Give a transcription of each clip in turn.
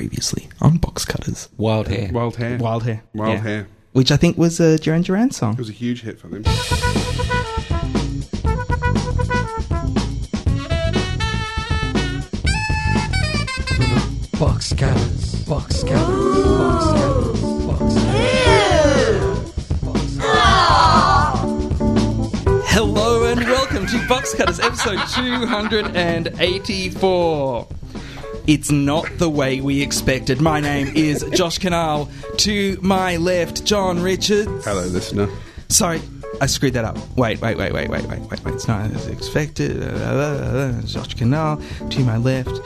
previously on Box Cutters. Wild hair. Wild hair. Wild Hair. Wild Yeah. hair. Which I think was a Duran Duran song. It was a huge hit for them. Box cutters. Box cutters. Box cutters. Box cutters Hello and welcome to Box Cutters episode 284. It's not the way we expected. My name is Josh Kinal. To my left, John Richards. Hello, listener. Sorry, I screwed that up. Wait, wait, wait, wait, wait, wait, wait, wait. It's not as expected. Uh, Josh Kinal. To my left,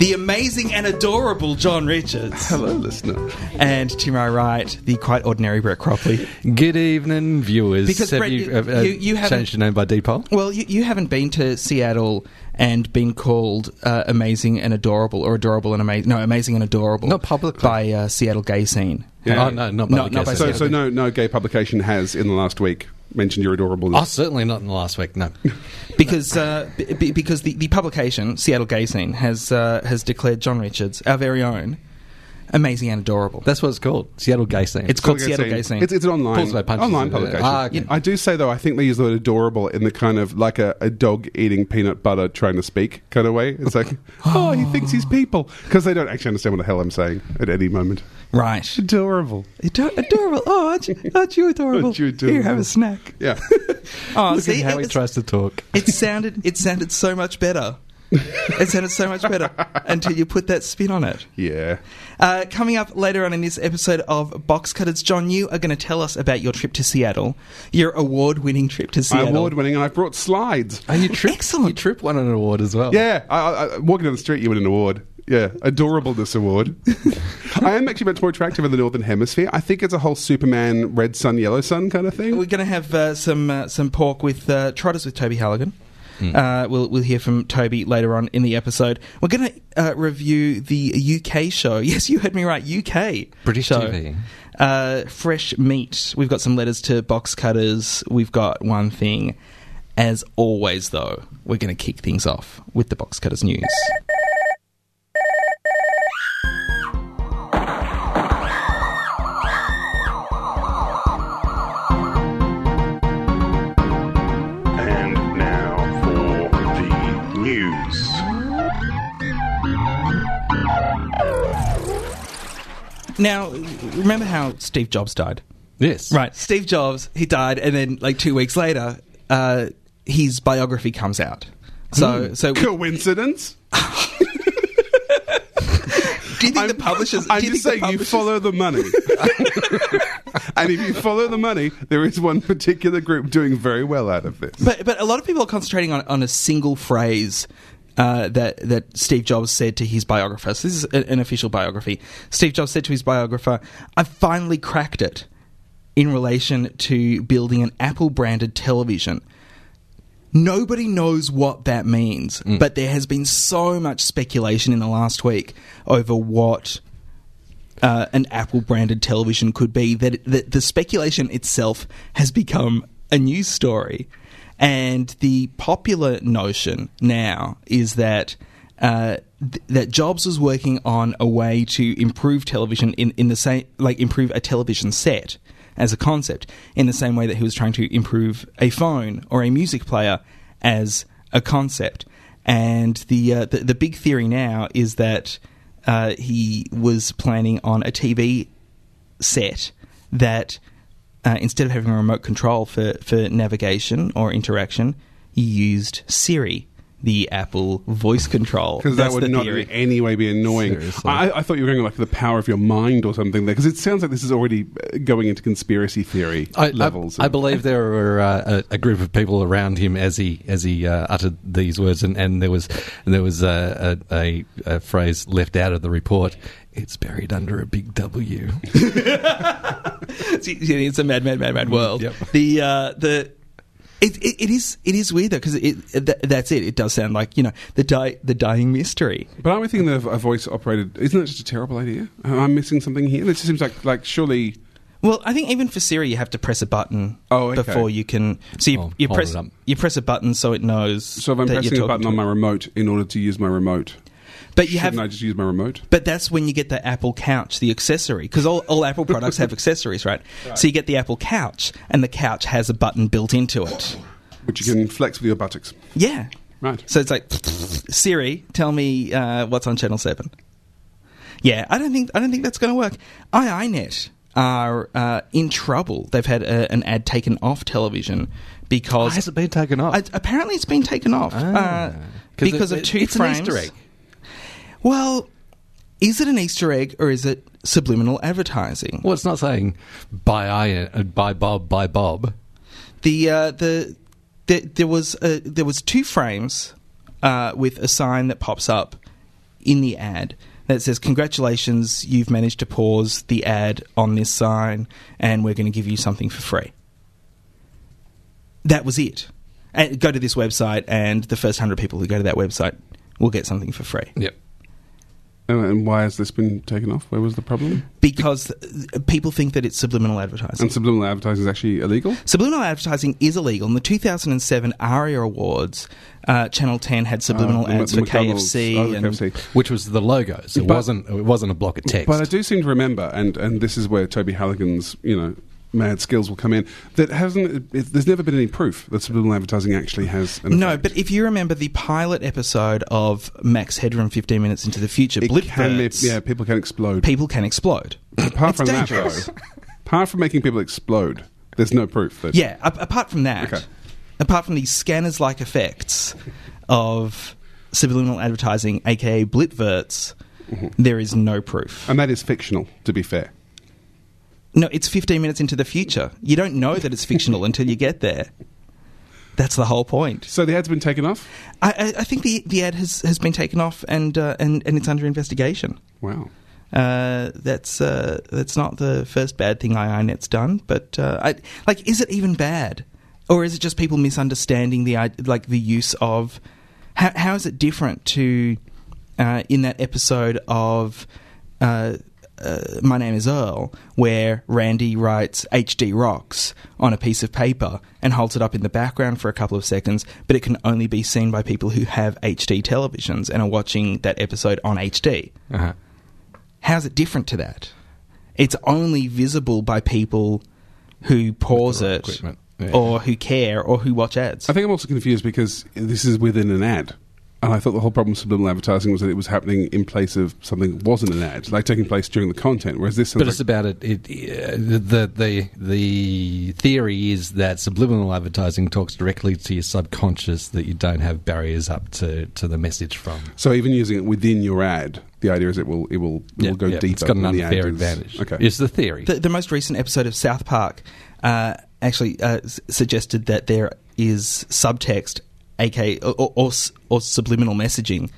the amazing and adorable John Richards. Hello, listener. And to my right, the quite ordinary Brett Cropley. Good evening, viewers. Because, have Brett, you, you- uh, uh, you- you haven't- changed your name by deed poll? Well, you, you haven't been to Seattle and been called uh, amazing and adorable, or adorable and amazing. No, amazing and adorable. Not publicly. by uh, Seattle Gay Scene. Yeah. Oh, no, not No, by not by guess. So, Yeah. so no, no gay publication has in the last week mentioned your adorableness. Oh, certainly not in the last week, no. because uh, b- b- because the, the publication Seattle Gay Scene has uh, has declared John Richards our very own amazing and adorable. That's what it's called. Seattle Gay Scene. It's called Seattle Gay Scene. It's, it's an online, Pulls by punches, online publication. ah, okay. I do say though, I think they use the word adorable in the kind of like a, a dog eating peanut butter trying to speak kind of way. It's like, oh, he thinks he's people because they don't actually understand what the hell I'm saying at any moment. Right. Adorable. Ado- adorable. Oh, aren't you, aren't you adorable? Aren't you adorable? Here, have a snack. Yeah. Oh, Look see, at how he tries to talk. it sounded it sounded so much better. it sounded so much better until you put that spin on it. yeah. Uh, coming up later on in this episode of Box Cutters, John, you are going to tell us about your trip to Seattle, your award-winning trip to Seattle. Award winning, and I brought slides. Oh, you trip, Excellent. You trip won an award as well. Yeah, I, I, I- walking down the street, you win an award. Yeah, adorableness award. I am actually much more attractive in the northern hemisphere. I think it's a whole Superman, red sun, yellow sun kind of thing. We're going to have uh, some uh, some pork with uh, trotters with Toby Halligan. Uh, we'll we'll hear from Toby later on in the episode. We're going to uh, review the UK show. Yes, you heard me right. UK British show. TV. Uh, fresh meat. We've got some letters to box cutters. We've got one thing. As always, though, we're going to kick things off with the box cutters news. Now, remember how Steve Jobs died? Yes. Right. Steve Jobs, he died, and then like two weeks later, uh, his biography comes out. So, so coincidence. do you think the publishers? I'm you just saying, you follow the money. and if you follow the money, there is one particular group doing very well out of this. But but a lot of people are concentrating on on a single phrase. Uh, that that Steve Jobs said to his biographer. So this is an official biography. Steve Jobs said to his biographer, "I finally cracked it in relation to building an Apple branded television." Nobody knows what that means, but there has been so much speculation in the last week over what uh, an Apple branded television could be that, that the speculation itself has become a news story. And the popular notion now is that uh, th- that Jobs was working on a way to improve television in, in the same like improve a television set as a concept in the same way that he was trying to improve a phone or a music player as a concept. And the uh, the, the big theory now is that uh, he was planning on a TV set that uh, instead of having a remote control for, for navigation or interaction, you used Siri, the Apple voice control. Because that would the not theory. in any way be annoying. I, I thought you were going like the power of your mind or something there, because it sounds like this is already uh, going into conspiracy theory I, I- levels. I, believe there were uh, a, a group of people around him as he as he uh, uttered these words, and, and there was and there was a, a, a, a phrase left out of the report. It's buried under a big W. it's, it's a mad, mad, mad, mad world. Yep. The uh, the it, it, it is it is weird though because it, th- that's it. It does sound like you know the die, the dying mystery. But aren't we thinking of a voice operated? Isn't that just a terrible idea? I'm I missing something here? It just seems like like surely. Well, I think even for Siri, you have to press a button Oh, okay. before you can. So you, Oh, you press you press a button so it knows. So if I'm pressing a button on my remote in order to use my remote, But you Shouldn't have I just use my remote? But that's when you get the Apple Couch, the accessory, because all, all Apple products have accessories, right? So you get the Apple Couch, and the couch has a button built into it. Which you can flex with your buttocks. Yeah. Right. So it's like Siri, tell me uh, what's on channel seven. Yeah, I don't think I don't think that's going to work. IINet are uh, in trouble. They've had a, an ad taken off television because Has it been taken off? Uh, apparently it's been taken off Ah. uh, 'Cause because it- of two it's frames. an Easter egg. Well, is it an Easter egg or is it subliminal advertising? Well, it's not saying buy I, uh, by Bob, buy Bob. The uh, the, the there was uh there was two frames uh, with a sign that pops up in the ad that says congratulations you've managed to pause the ad on this sign and we're going to give you something for free. That was it. And go to this website and the first 100 people who go to that website will get something for free. Yep. And, and why has this been taken off? Where was the problem? Because people think that it's subliminal advertising. And subliminal advertising is actually illegal? Subliminal advertising is illegal. In the 2007 ARIA Awards, uh, Channel 10 had subliminal Uh, the ads for KFC. oh, and KFC. Which was the logos. It But- wasn't. It wasn't a block of text. But I do seem to remember, and, and this is where Toby Halligan's, you know, mad skills will come in, that hasn't, it, there's never been any proof that subliminal advertising actually has an No, but if you remember the pilot episode of Max Headroom 15 Minutes into the Future, it can, Blipverts, yeah, people can explode. people can explode. apart from dangerous. that, though, apart from making people explode, there's no proof that. Yeah, a- apart from that, Okay. apart from these scanners like effects of subliminal advertising, aka Blipverts, Mm-hmm. there is no proof. And that is fictional, to be fair. No, it's 15 minutes into the future. You don't know that it's fictional until you get there. That's the whole point. So the ad's been taken off? I, I, I think the the ad has, has been taken off and uh, and and it's under investigation. Wow. Uh, that's uh, that's not the first bad thing IINet's done, but uh, I, like, is it even bad, or is it just people misunderstanding the like the use of? How, how is it different to uh, in that episode of? Uh, My name is Earl, where Randy writes HD rocks on a piece of paper and holds it up in the background for a couple of seconds, but it can only be seen by people who have HD televisions and are watching that episode on HD. Uh-huh. How's it different to that? It's only visible by people who pause it, yeah. or who care, or who watch ads. I think I'm also confused because this is within an ad. And I thought the whole problem with subliminal advertising was that it was happening in place of something that wasn't an ad, like taking place during the content. Whereas this sounds But it's about it. it uh, the the the theory is that subliminal advertising talks directly to your subconscious that you don't have barriers up to, to the message from. so even using it within your ad, the idea is it will it will it will go yeah, deeper. It's got an than the unfair is- advantage. Okay. It's the theory. the, the most recent episode of South Park uh, actually uh, s- suggested that there is subtext, aka or, or, or, subliminal messaging.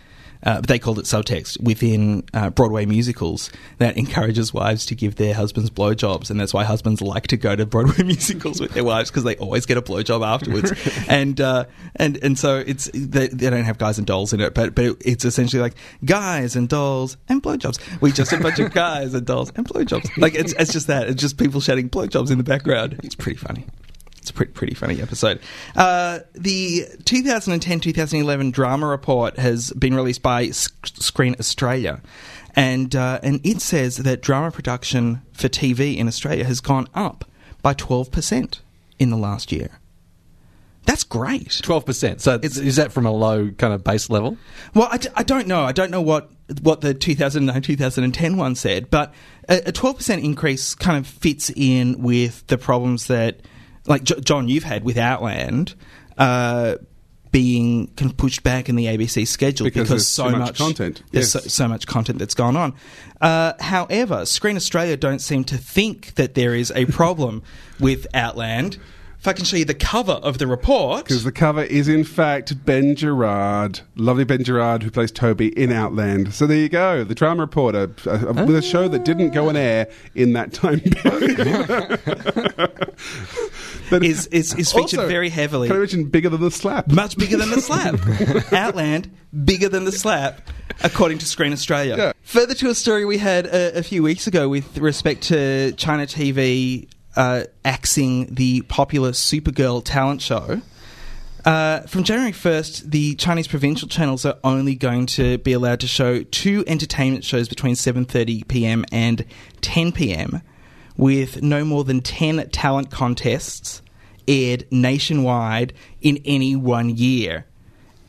Uh, but they called it subtext within uh, Broadway musicals that encourages wives to give their husbands blowjobs, and that's why husbands like to go to Broadway musicals with their wives because they always get a blowjob afterwards. and uh, and and so it's they, they don't have guys and dolls in it, but but it's essentially like guys and dolls and blowjobs. We just a bunch of guys and dolls and blowjobs. Like it's it's just that. It's just people shouting blowjobs in the background. It's pretty funny. It's a pretty, pretty funny episode. Uh, the 2010 2011 drama report has been released by Sc- Screen Australia. And, uh, and it says that drama production for TV in Australia has gone up by 12% in the last year. That's great. Twelve percent. So It's- is that from a low kind of base level? Well, I, d- I don't know. I don't know what what the 2009 2010 one said, but a, a 12% increase kind of fits in with the problems that, like J- John, you've had with Outland. Uh, being kind of pushed back in the ABC schedule Because because, there's so too much content. There's Yes. so, so much content that's gone on. Uh, however, Screen Australia don't seem to think that there is a problem with Outland. If I can show you the cover of the report, Because the cover is, in fact, Ben Gerrard, lovely Ben Gerrard, who plays Toby in Outland. So there you go, the drama reporter, uh, with a show that didn't go on air in that time period. Is is, is featured Also, very heavily. Can I mention bigger than the slap? much bigger than the slap. Outland, bigger than the slap, according to Screen Australia. Yeah. Further to a story we had a, a few weeks ago with respect to China TV uh, axing the popular Supergirl talent show. Uh, from January 1st, the Chinese provincial channels are only going to be allowed to show two entertainment shows between 7:30 p.m. and 10 p.m. with no more than 10 talent contests aired nationwide in any one year.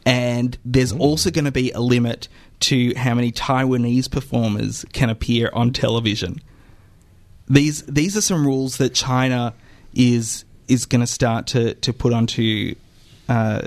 And there's also going to be a limit to how many Taiwanese performers can appear on television. These these are some rules that China is is going to start to to put onto uh,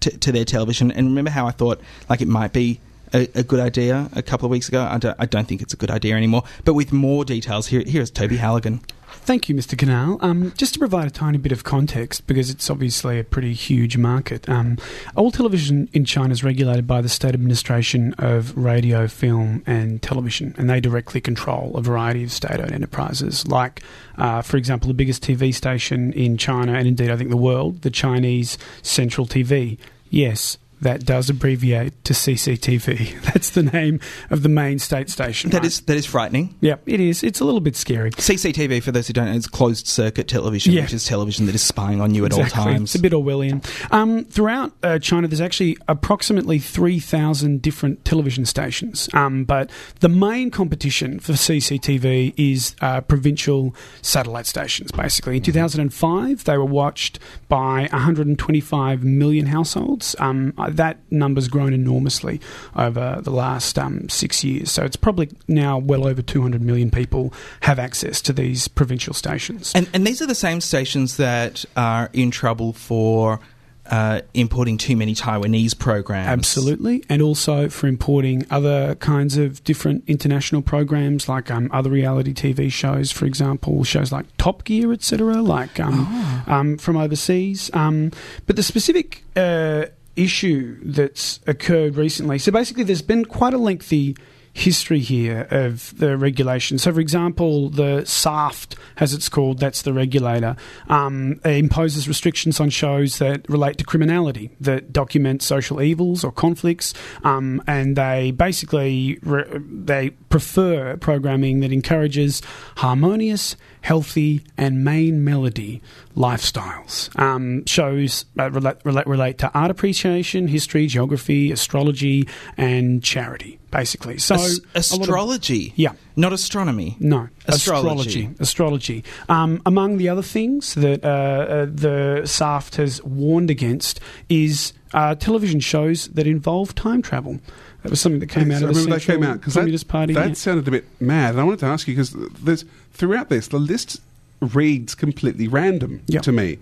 to, to their television. And remember how I thought like it might be a, a good idea a couple of weeks ago. I don't, I don't think it's a good idea anymore. But with more details, here here's Toby Halligan. Thank you, Mr. Kinal. Um, just to provide a tiny bit of context, because it's obviously a pretty huge market, um, all television in China is regulated by the State Administration of Radio, Film and Television, and they directly control a variety of state owned enterprises, like, uh, for example, the biggest TV station in China, and indeed I think the world, the Chinese Central TV. Yes, that does abbreviate to CCTV. That's the name of the main state station. That right? is that is frightening. Yeah, it is. It's a little bit scary. CCTV, for those who don't know, is closed circuit television, Yeah. which is television that is spying on you at all times. It's a bit Orwellian. Um, throughout uh, China, there's actually approximately 3,000 different television stations. Um, but the main competition for CCTV is uh, provincial satellite stations, basically. In 2005, they were watched by 125 million households. Um, uh, that number's grown enormously over the last um, six years. So it's probably now well over 200 million people have access to these provincial stations. And, and these are the same stations that are in trouble for uh, importing too many Taiwanese programs. Absolutely, and also for importing other kinds of different international programs, like um, other reality TV shows, for example, shows like Top Gear, etc., like um, um, from overseas. Um, but the specific uh, issue that's occurred recently, so basically, there's been quite a lengthy history here of the regulation. So, for example, the SARFT, as it's called, that's the regulator, um, imposes restrictions on shows that relate to criminality, that document social evils or conflicts, um, and they basically re- they prefer programming that encourages harmonious, healthy, and main melody lifestyles. Um, shows uh, relate, relate, relate to art appreciation, history, geography, astrology, and charity, basically. So, As- a lot of- astrology. Yeah. Not astronomy. no, Astrology. astrology. Astrology. Um, among the other things that uh, uh, the SARFT has warned against is uh, television shows that involve time travel. That was something that came Yes, out I of the remember that came out because Communist that, Party. that yeah. sounded a bit mad. And I wanted to ask you because there's throughout this the list reads completely random Yeah. to me,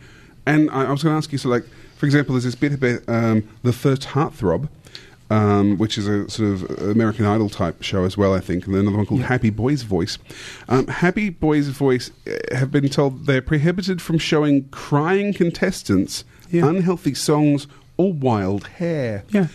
and I, I was going to ask you. So, like for example, there's this bit about um, the first heartthrob. Um, which is a sort of American Idol type show as well, I think, and then another one called Yeah. Happy Boys Voice. Um, Happy Boys Voice uh, have been told they're prohibited from showing crying contestants, Yeah. unhealthy songs, or wild hair. yeah.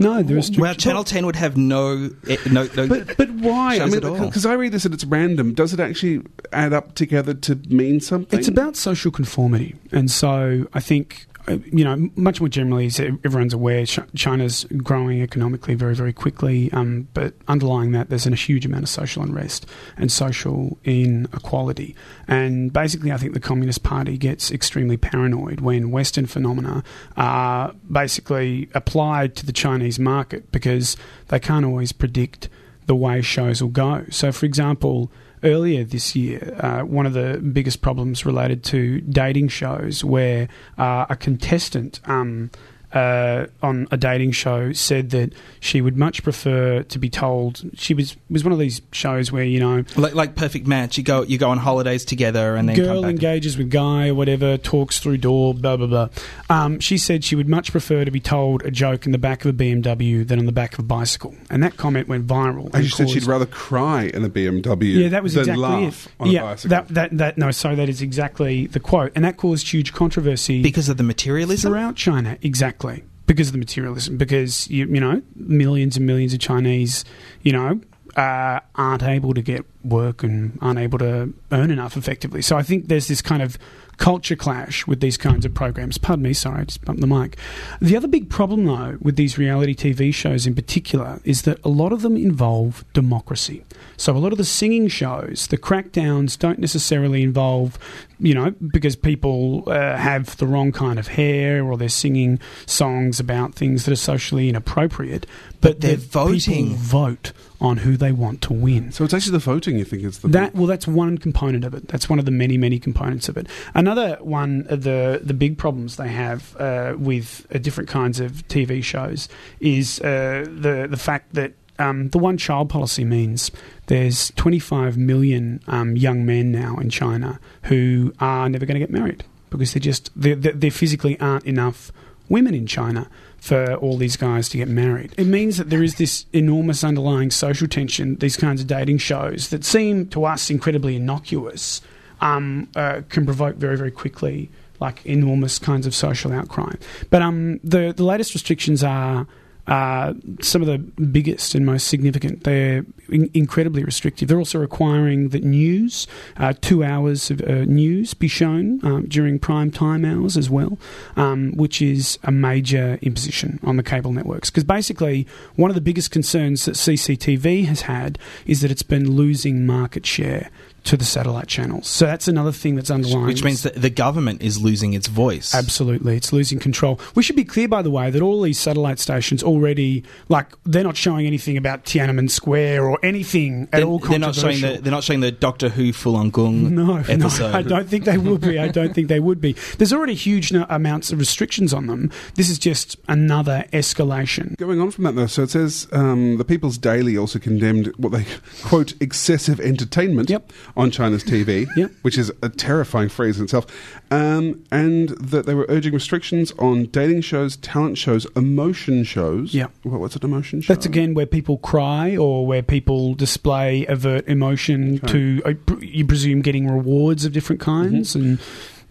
No, there is Well, Channel 10 would have no. eh, no, no But but why? I mean, because I read this and it's random. Does it actually add up together to mean something? It's about social conformity, and so I think you know much more generally, as everyone's aware, China's growing economically very very quickly. Um, but underlying that, there's a huge amount of social unrest and social inequality, and basically, I think the Communist Party gets extremely paranoid when Western phenomena are basically applied to the Chinese market because they can't always predict the way shows will go. So, for example, earlier this year, uh, one of the biggest problems related to dating shows where uh, a contestant um, uh, on a dating show said that she would much prefer to be told she was was one of these shows where you know like, like Perfect Match. You go you go on holidays together and then come girl back. engages with guy or whatever, talks through door, blah blah blah. Um, she said she would much prefer to be told a joke in the back of a BMW than on the back of a bicycle, and that comment went viral. And and she said she'd rather cry in a BMW yeah, that was than exactly laugh it. on yeah, a bicycle. that that that no, so that is exactly the quote, and that caused huge controversy because of the materialism. throughout China. Exactly because of the materialism, because you you know millions and millions of Chinese, you know. Uh, aren't able to get work and aren't able to earn enough effectively. So I think there's this kind of culture clash with these kinds of programs. Pardon me, sorry, I just bumped the mic. The other big problem, though, with these reality TV shows in particular is that a lot of them involve democracy. So a lot of the singing shows, the crackdowns don't necessarily involve, you know, because people uh, have the wrong kind of hair or they're singing songs about things that are socially inappropriate. But, they're voting. People vote on who they want to win. So it's actually the voting you think is the That well, that's one component of it. That's one of the many, many components of it. Another one of the the big problems they have uh, with uh, different kinds of TV shows is uh, the the fact that. Um, the one child policy means there's 25 million um, young men now in China who are never going to get married because they just there there physically aren't enough women in China for all these guys to get married. It means that there is this enormous underlying social tension. These kinds of dating shows that seem to us incredibly innocuous um, uh, can provoke very, very quickly like enormous kinds of social outcry. But um, the the latest restrictions are. Uh, some of the biggest and most significant. They're in- incredibly restrictive. They're also requiring that news, uh, two hours of uh, news, be shown um, during prime time hours as well, um, which is a major imposition on the cable networks. Because basically, one of the biggest concerns that CCTV has had is that it's been losing market share to the satellite channels. So that's another thing that's underlying. Which means that the government is losing its voice. Absolutely, it's losing control. We should be clear, by the way, that all these satellite stations already, like, they're not showing anything about Tiananmen Square or anything at They're, all they're not showing controversial. the they're not showing the Doctor Who Falun Gong No, episode. no, I don't think they will be. I don't think they would be. There's already huge no- amounts of restrictions on them. This is just another escalation. Going on from that, though, so it says um, the People's Daily also condemned what they quote excessive entertainment Yep. On China's TV, Yep. which is a terrifying phrase in itself, um, and that they were urging restrictions on dating shows, talent shows, emotion shows. Yeah. Well, what's an emotion show? That's again where people cry or where people display overt emotion to, uh, you presume, getting rewards of different kinds and Uh,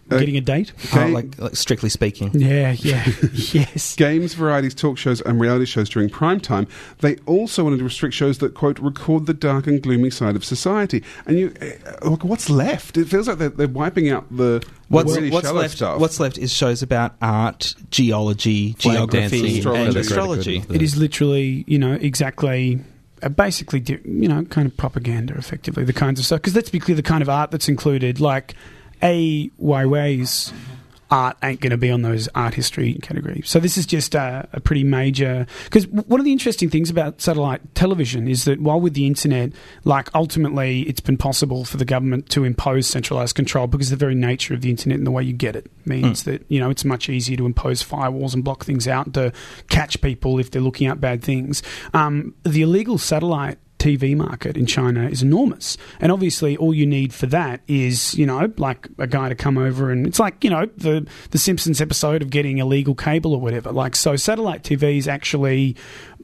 getting a date. Oh, like, like strictly speaking. Yeah, yeah, yes. Games, varieties, talk shows, and reality shows during prime time. They also wanted to restrict shows that, quote, record the dark and gloomy side of society. And you, uh, look, what's left? It feels like they're, they're wiping out the, the What's, really what's shallow left? stuff. What's left is shows about art, geology, Flag geography, dancing, astrology. and for astrology. greater good of It is literally, you know, exactly, uh, basically, you know, kind of propaganda, effectively, the kinds of stuff. Because let's be clear, the kind of art that's included, like Ai Weiwei's art ain't going to be on those art history category. So this is just a, a pretty major. Because one of the interesting things about satellite television is that while with the internet, like ultimately, it's been possible for the government to impose centralized control because the very nature of the internet and the way you get it means that you know it's much easier to impose firewalls and block things out to catch people if they're looking at bad things. Um, the illegal satellite TV market in China is enormous. And obviously all you need for that is, you know, like a guy to come over and it's like, you know, the the Simpsons episode of getting illegal cable or whatever. Like so satellite TV is actually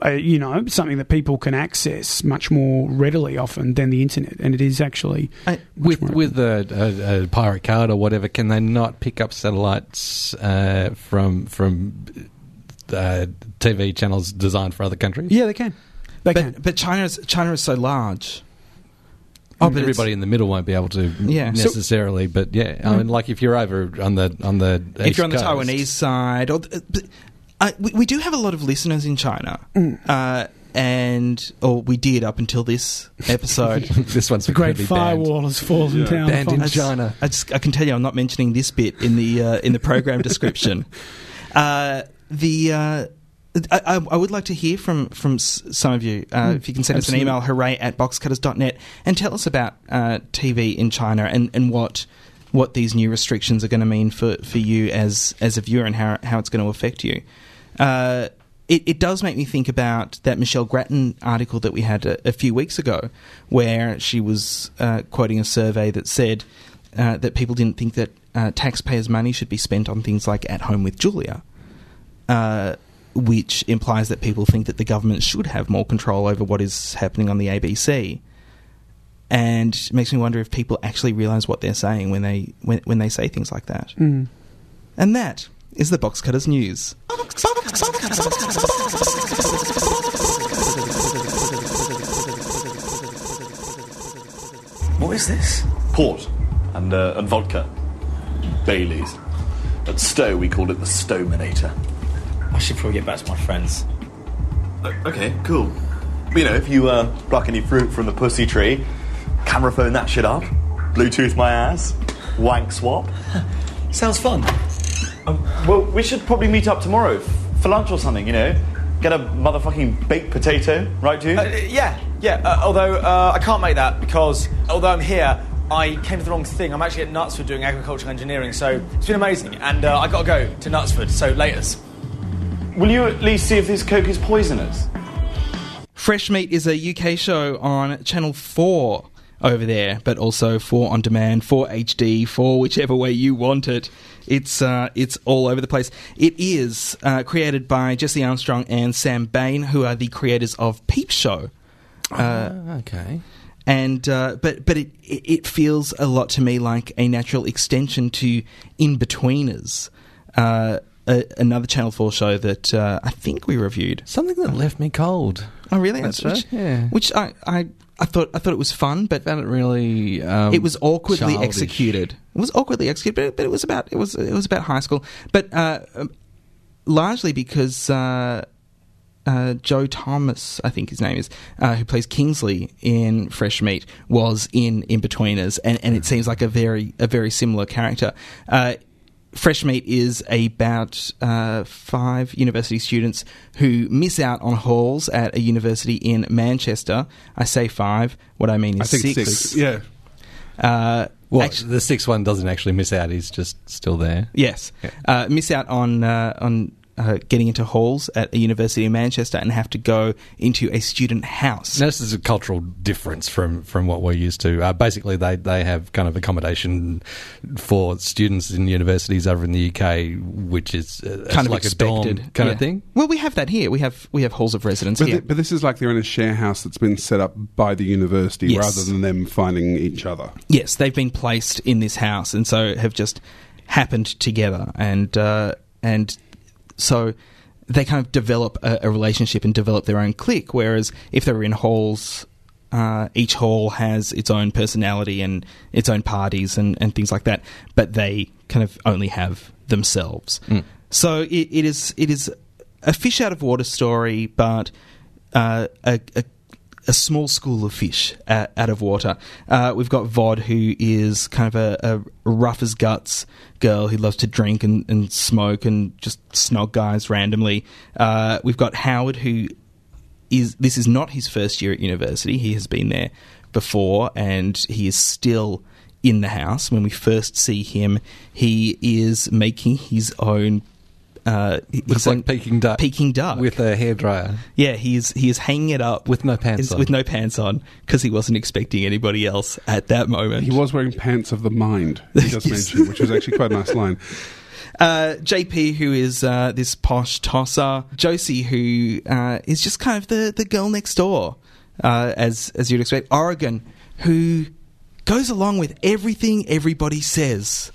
uh, you know, something that people can access much more readily often than the internet and it is actually I- with with a, a, a pirate card or whatever, can they not pick up satellites uh, from from uh, TV channels designed for other countries? Yeah, they can. They can. But but China is China is so large. Oh, but everybody in the middle won't be able to Yeah. So- necessarily, but yeah, I mean, like if you're over on the on the if East you're on the Coast- Taiwanese side, or the, but, uh, we, we do have a lot of listeners in China, Mm. uh, and or we did up until this episode. this one's the great gonna be banned. firewall has fallen Yeah. down. Banned in upon us. China. I just I can tell you I'm not mentioning this bit in the uh, in the program description. Uh, the uh, I, I I would like to hear from from some of you. Uh, Mm, if you can send us an email, hooray at boxcutters.net, and tell us about uh, TV in China and, and what what these new restrictions are going to mean for, for you as as a viewer and how how it's going to affect you. Uh, it, it does make me think about that Michelle Grattan article that we had a, a few weeks ago, where she was uh, quoting a survey that said uh, that people didn't think that uh, taxpayers' money should be spent on things like At Home with Julia, uh, which implies that people think that the government should have more control over what is happening on the ABC. And it makes me wonder if people actually realise what they're saying when they when, when they say things like that. Mm. And that is the Box Cutters News. What is this? Port and, uh, and vodka. Bailey's. At Stowe, we called it the Stominator. I should probably get back to my friends. Okay, cool. You know, if you uh, pluck any fruit from the pussy tree, camera phone that shit up, Bluetooth my ass, wank swap. Sounds fun. Um, well, we should probably meet up tomorrow for lunch or something, you know? Get a motherfucking baked potato, right, dude? Uh, yeah, yeah. Uh, although uh, I can't make that because although I'm here, I came to the wrong thing. I'm actually at Knutsford doing agricultural engineering, so it's been amazing. And uh, I got to go to Knutsford. So laters. Will you at least see if this Coke is poisonous? Fresh Meat is a UK show on Channel 4 over there, but also for on demand, for HD, for whichever way you want it. It's uh, it's all over the place. It is uh, created by Jesse Armstrong and Sam Bain, who are the creators of Peep Show. Uh, okay. and uh, but but it it it feels a lot to me like a natural extension to Inbetweeners, uh, a, another Channel Four show that uh, I think we reviewed. Something that left me cold. Oh, really? That's which, right, yeah. Which I, I I thought I thought it was fun, but Found it really. Um, it was awkwardly childish. executed. It was awkwardly executed, but, but it was about it was it was about high school, but uh, um, largely because. Uh, uh, Joe Thomas, I think his name is, uh, who plays Kingsley in Fresh Meat, was in Inbetweeners, and, and it seems like a very a very similar character. Uh, Fresh Meat is about uh, five university students who miss out on halls at a university in Manchester. I say five. What I mean I is think six. Yeah. Uh, Well, actu- the sixth one doesn't actually miss out. He's just still there. Yes, uh, miss out on uh, on uh, getting into halls at a university in Manchester and have to go into a student house. Now, this is a cultural difference from, from what we're used to. Uh, basically, they, they have kind of accommodation for students in universities over in the UK, which is uh, kind of like expected, a dorm kind Yeah. of thing. Well, we have that here. We have we have halls of residence But, here. thi- but this is like they're in a share house that's been set up by the university Yes. rather than them finding each other. yes, they've been placed in this house, and so have just happened together, and uh, and so they kind of develop a, a relationship and develop their own clique. Whereas if they were in halls, uh, each hall has its own personality and its own parties and, and things like that, but they kind of only have themselves. So it, it is it is a fish out of water story, but uh, a, a a small school of fish uh, out of water. Uh, we've got Vod, who is kind of a, a rough as guts girl who loves to drink and, and smoke and just snog guys randomly. Uh, we've got Howard, who is this is not his first year at university. He has been there before, and he is still in the house. When we first see him, he is making his own. Uh, Looks like Peking duck. Peking duck With a hairdryer. yeah, he is he is hanging it up With no pants on. With no pants on because he wasn't expecting anybody else at that moment. He was wearing pants of the mind, he just Yes. mentioned, which was actually quite a nice line. Uh, JP, who is uh, this posh tosser, Josie, who uh, is just kind of the, the girl next door, uh, as as you'd expect. Oregon, who goes along with everything everybody says.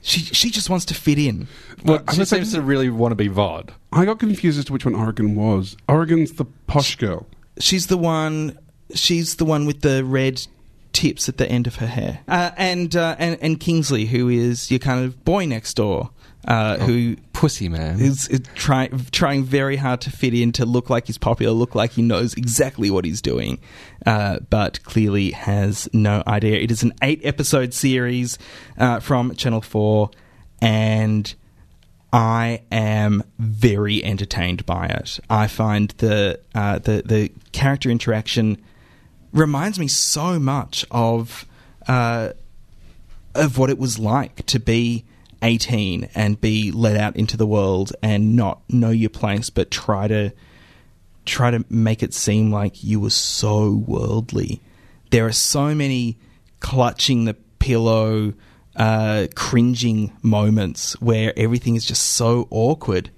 She she just wants to fit in. Well, I she was like- seems to really want to be Vod. I got confused as to which one Oregon was. Oregon's the posh girl. She's the one. She's the one with the red tips at the end of her hair. Uh, and, uh, and and Kingsley, who is your kind of boy next door, uh, who Pussy man. is, is try, trying very hard to fit in, to look like he's popular, look like he knows exactly what he's doing, uh, but clearly has no idea. It is an eight episode series uh, from Channel 4, and I am very entertained by it. I find the, uh, the, the character interaction reminds me so much of. Uh, of what it was like to be 18 and be let out into the world and not know your place but try to try to make it seem like you were so worldly there are so many clutching the pillow uh, cringing moments where everything is just so awkward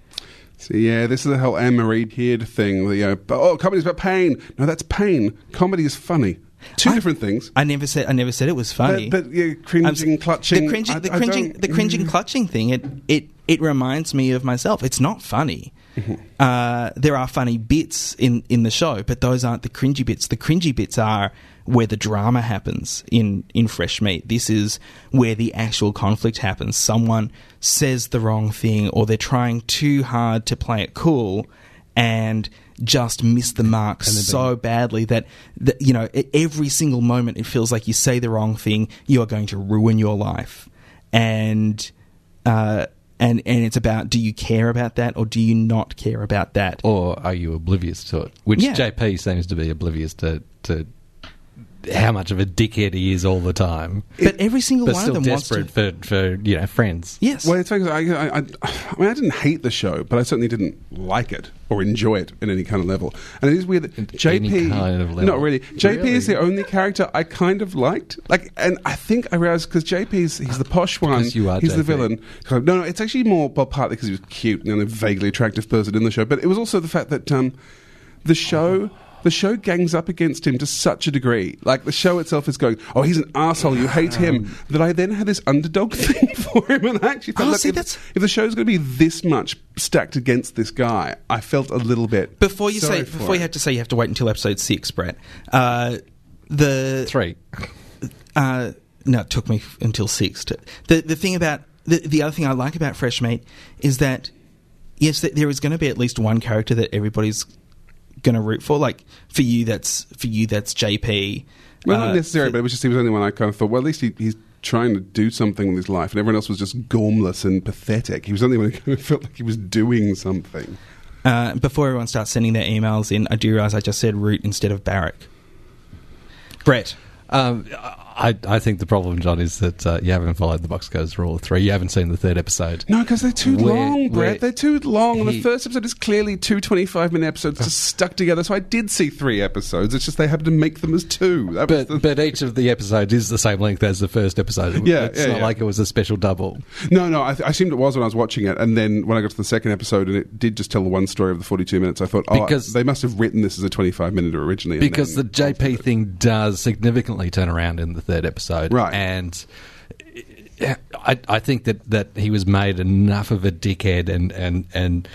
So yeah, this is the whole Anne Marie Beard thing. You know, oh, comedy's about pain. No, that's pain. Comedy is funny. Two I- different things. I never said I never said it was funny. But, but yeah, I'm cringing, clutching. The cringing, I- the cringing, the cringing, mm. clutching thing. It it it reminds me of myself. It's not funny. Mm-hmm. Uh, there are funny bits in in the show, but those aren't the cringy bits. The cringy bits are where the drama happens in in Fresh Meat. This is where the actual conflict happens. Someone says the wrong thing, or they're trying too hard to play it cool, and just miss the mark so badly that, that you know every single moment it feels like you say the wrong thing, you are going to ruin your life, and uh, and and it's about do you care about that or do you not care about that? or are you oblivious to it? Which Yeah. JP seems to be oblivious to, to how much of a dickhead he is all the time, but every single but one still of them wants to. desperate for, for you know friends. Yes. Well, it's funny 'cause I, I, I, I mean, I didn't hate the show, but I certainly didn't like it or enjoy it in any kind of level. And it is weird that In JP, any kind of level. not really. JP is the only character I kind of liked. Like, and I think I realized because JP's he's the posh one, Because you are he's the villain. No, no, it's actually more well, partly because he was cute and a vaguely attractive person in the show, but it was also the fact that um, the show. The show gangs up against him to such a degree. Like the show itself is going, "Oh, he's an asshole. You hate him." That I then had this underdog thing for him, and I actually felt Oh, like see, if, that's- if the show's going to be this much stacked against this guy, I felt a little bit before you sorry say before you him. have to say you have to wait until episode six, Brett. Uh, the Three. Uh, no, it took me until six. To, the the thing about the the other thing I like about Fresh Meat is that yes, th- there is going to be at least one character that everybody's going to root for. Like for you, that's for you, that's JP. Well, Uh, not necessarily, for- but it was just he was the only one I kind of thought. Well, at least he, he's trying to do something with his life, and everyone else was just gormless and pathetic. He was the only one who kind of felt like he was doing something. Uh, before everyone starts sending their emails in, I do realize I just said root instead of Barrack. Brett. Um, I, I think the problem, John, is that uh, you haven't followed the box Boxcars rule of three. You haven't seen the third episode. No, because they're too Where- long, Brett. They're too long. And the first episode is clearly two 25 minute episodes just stuck together. So I did see three episodes. It's just they happened to make them as two. That But the- but each of the episodes is the same length as the first episode. Yeah, it's yeah, not yeah. like it was a special double. No, no, I, th- I assumed it was when I was watching it, and then when I got to the second episode and it did just tell the one story of the forty-two minutes, I thought, oh, Because- they must have written this as a twenty-five minute originally. because the JP thing does significantly turn around in the third episode, Right. And I, I think that, that he was made enough of a dickhead and and and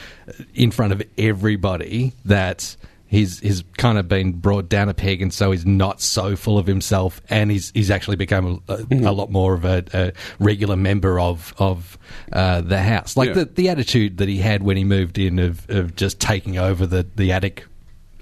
in front of everybody that. He's, he's kind of been brought down a peg, and so he's not so full of himself, and he's he's actually become a, a, Mm-hmm. lot more of a, a regular member of of uh, the house. Like Yeah. the the attitude that he had when he moved in of, of just taking over the the attic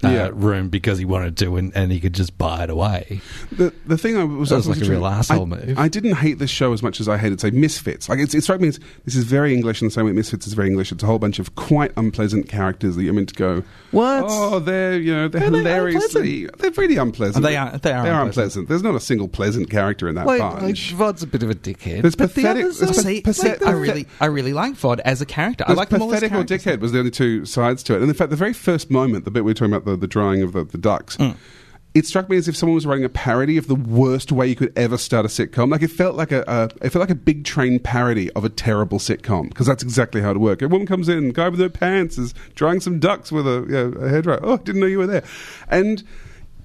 uh, Yeah. room because he wanted to, and, and he could just buy it away. The the thing I was That was like a real arsehole I, move. I didn't hate this show as much as I hated say Misfits. Like it's, it struck me as this is very English in the same way Misfits is very English. It's a whole bunch of quite unpleasant characters that you're meant to go. What? Oh, they're you know they're Are hilariously they're really unpleasant. They are- they are They're unpleasant. There's not a single pleasant character in that Like, like bunch. Vod's a bit of a dickhead. There's but the pathetic- others are- pa- See, pathetic- I really, I really like Vod as a character. I like them all as pathetic or dickhead was the only two sides to it. And in fact, the very first moment, the bit we were talking about the, the drawing of the, the ducks, Mm. it struck me as if someone was writing a parody of the worst way you could ever start a sitcom. Like it felt like a, a it felt like a big train parody of a terrible sitcom because that's exactly how it worked. A woman comes in, guy with no pants is drawing some ducks with a, you know, a wrap. Oh, didn't know you were there, and.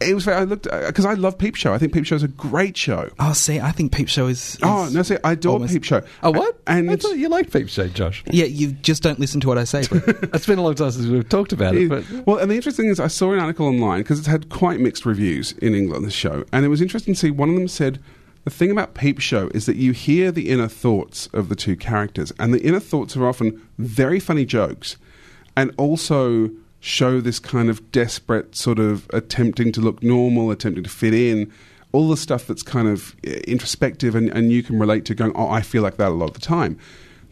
It was. very- I looked uh, because I love Peep Show. I think Peep Show is a great show. Oh, see, I think Peep Show is. Oh, is Oh no, see, I adore almost- Peep Show. Oh, what? And I thought you liked Peep Show, Josh. Yeah, you just don't listen to what I say. Brett. it's been a long time since we've talked about it, but well, and the interesting thing is, I saw an article online because it's had quite mixed reviews in England. The show, and it was interesting to see. One of them said the thing about Peep Show is that you hear the inner thoughts of the two characters, and the inner thoughts are often very funny jokes, and also show this kind of desperate sort of attempting to look normal, attempting to fit in. All the stuff that's kind of uh, introspective and, and you can relate to going, oh, I feel like that a lot of the time.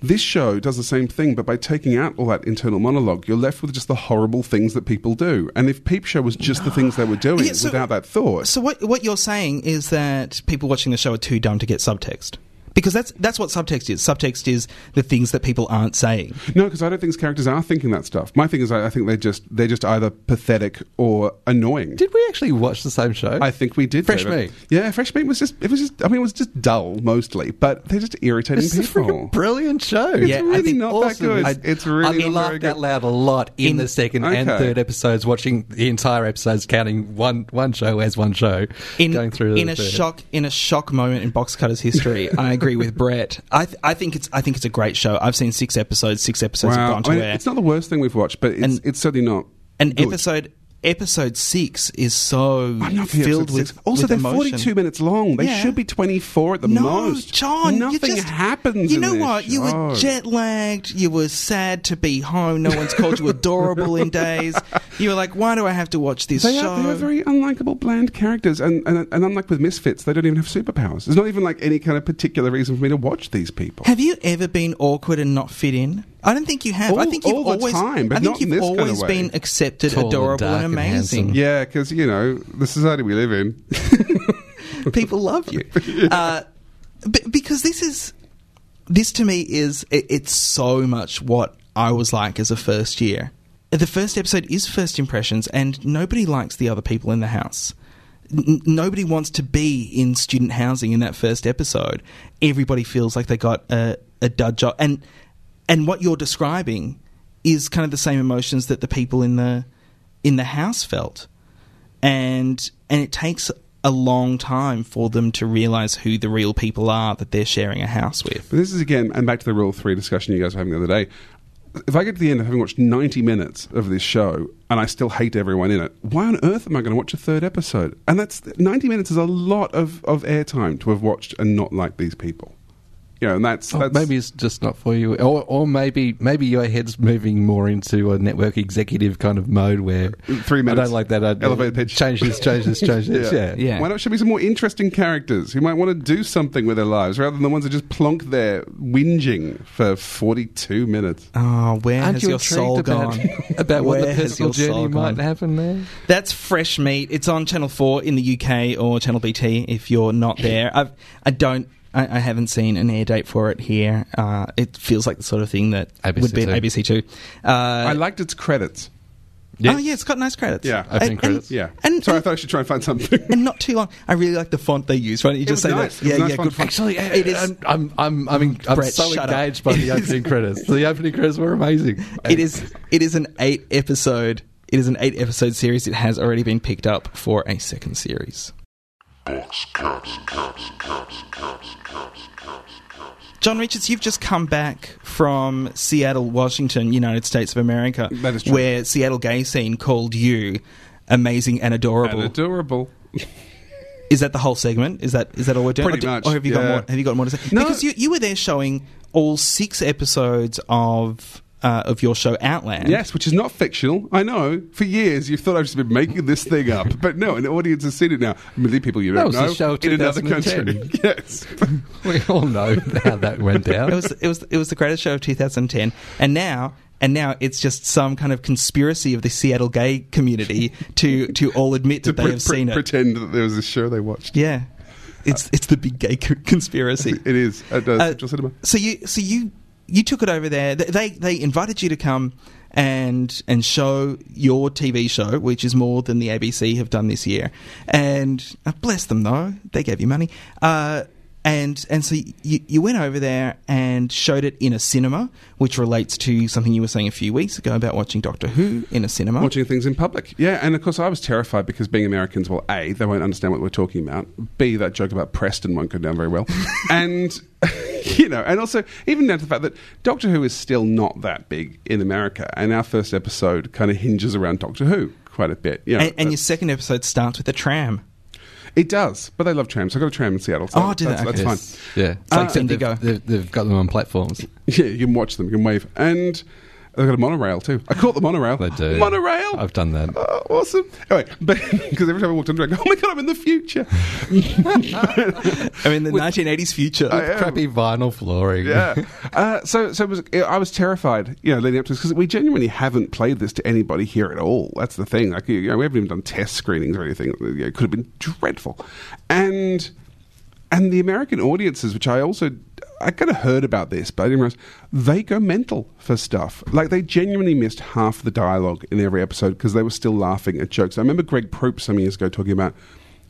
This show does the same thing, but by taking out all that internal monologue, you're left with just the horrible things that people do. And if Peep Show was just the things they were doing Yeah, so- without that thought, so what what you're saying is that people watching the show are too dumb to get subtext. Because that's that's what subtext is. Subtext is the things that people aren't saying. No, because I don't think these characters are thinking that stuff. My thing is, I, I think they're just they're just either pathetic or annoying. Did we actually watch the same show? I think we did. Fresh David. Meat. Yeah, fresh meat was just. It was just. I mean, it was just dull mostly, but they're just irritating it's a people. freaking brilliant show. It's Yeah, I really think not Awesome. that good. I, It's, it's really I not laughed out loud a lot in, In- the second and third episodes, watching the entire episodes, counting one one show as one show, in, going through in a third. shock in a shock moment in box cutters history i agree with brett I, th- I think it's i think it's a great show i've seen six episodes six episodes have gone to I mean, air it's not the worst thing we've watched, but it's, And- it's certainly not. An good. episode episode six is so I'm not for filled with. Also, with they're emotion. 42 minutes long. They Yeah. should be 24 at the no, most. John, nothing just, happens. You know what? You were jet lagged. You were sad to be home. No one's called you adorable in days. You were like, why do I have to watch this They show? are, they are very unlikable, bland characters, and, and and unlike with Misfits, they don't even have superpowers. There's not even like any kind of particular reason for me to watch these people. Have you ever been awkward and not fit in? I don't think you have. I think you've always. time, but I think not you've this kind of been accepted, Tall adorable, and and amazing. handsome. Yeah, because you know the society we live in. People love you uh, b- because this is this to me is it, it's so much what I was like as a first year. The first episode is first impressions, and nobody likes the other people in the house. N- nobody wants to be in student housing in that first episode. Everybody feels like they got a, a dud job, and and what you're describing is kind of the same emotions that the people in the in the house felt, and and it takes a long time for them to realize who the real people are that they're sharing a house with. But this is again, and back to the rule three discussion you guys were having the other day. If I get to the end of having watched 90 minutes of this show and I still hate everyone in it, why on earth am I going to watch a third episode? And that's 90 minutes is a lot of, of airtime to have watched and not like these people. You know, and that's, Or that's maybe it's just not for you, or, or maybe maybe your head's moving more into a network executive kind of mode where uh, Three I minutes. don't like that. I'd Elevator pitch. Change this, change this, change this. yeah. Yeah. Why not show me some more interesting characters who might want to do something with their lives rather than the ones that just plonk there whinging for 42 minutes? Oh, where Aren't has you your soul about, gone? about what Where the has personal your soul journey might gone? happen there? That's Fresh Meat. It's on Channel Four in the UK or Channel BT if you're not there. I've, I don't. I, I haven't seen an air date for it here. Uh, it feels like the sort of thing that ABC would be Two. ABC Two. Uh, I liked its credits. Oh yeah, it's got nice credits. Yeah. And- Opening and- credits. Yeah. And, Sorry, I thought I should try and find something. and not too long. I really like the font they use. Why don't you just say nice. that? Yeah, nice yeah, font. good font. Actually, it is. I'm, I'm, I'm, I'm, I'm so shut up. engaged by the opening credits. The opening credits were amazing. It is. It is an eight episode. It is an eight episode series. It has already been picked up for a second series. John Richards, you've just come back from Seattle, Washington, United States of America, That is true. where Seattle gay scene called you amazing and adorable. And adorable. is that the whole segment? Is that is that all we're doing? Pretty or, do- much, or have you got more? Have you got more to say? No. Because you you were there showing all six episodes of uh, of your show Outland. Yes, which is not fictional. I know. For years, you've thought I've just been making this thing up, but no, an audience has seen it now. Many people you That don't was the know show in another 2010. country. yes. We all know how that went down. It was it was it was the greatest show of 2010, and now. And now it's just some kind of conspiracy of the Seattle gay community to, to all admit to that they pre- have pre- seen it. pretend that there was a show they watched. Yeah, it's it's the big gay co- conspiracy. It is at uh, Uh, Central Cinema. So you so you you took it over there. They they invited you to come and and show your TV show, which is more than the ABC have done this year. And uh, bless them though, they gave you money. Uh, and and so you you went over there and showed it in a cinema, which relates to something you were saying a few weeks ago about watching Doctor Who in a cinema. Watching things in public. Yeah, and of course I was terrified because being Americans, well, A, they won't understand what we're talking about. B, that joke about Preston won't go down very well. and, you know, and also even down to the fact that Doctor Who is still not that big in America. And our first episode kind of hinges around Doctor Who quite a bit. You know, and, and uh, your second episode starts with a tram. It does, but they love trams. I got a tram in Seattle. So Oh, do they? that's, that's Okay. fine. Yes. Yeah. It's like except Indigo. They've, they've, they've got them on platforms. Yeah, you can watch them, you can wave. And they've got a monorail too. I caught the monorail. They do. Monorail! I've done that. Oh, awesome. Anyway, because every time I walked under, I go, oh my god, I'm in the future. I mean, the 1980s future. Am. Crappy vinyl flooring. yeah. Uh, so, so it was, I was terrified, you know, leading up to this because we genuinely haven't played this to anybody here at all. That's the thing. Like, you know, we haven't even done test screenings or anything. It could have been dreadful, and and the American audiences, which I also I kind of heard about this, but I didn't realize they go mental for stuff. Like they genuinely missed half the dialogue in every episode because they were still laughing at jokes. I remember Greg Proops some years ago talking about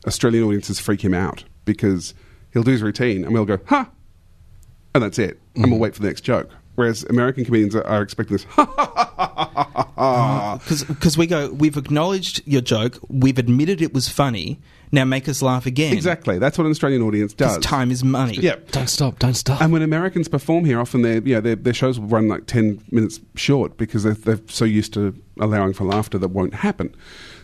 Australian audiences freak him out because he'll do his routine and we'll go, "Ha," and that's it, and we'll mm. wait for the next joke. Whereas American comedians are, are expecting this, "Ha ha ha ha ha ha ha." Because uh, we go, we've acknowledged your joke, we've admitted it was funny. Now make us laugh again. Exactly, that's what an Australian audience does. Time is money. Yeah. Don't stop, don't stop. And when Americans perform here, often their you know, their, their shows will run like ten minutes short because they're, they're so used to allowing for laughter that won't happen.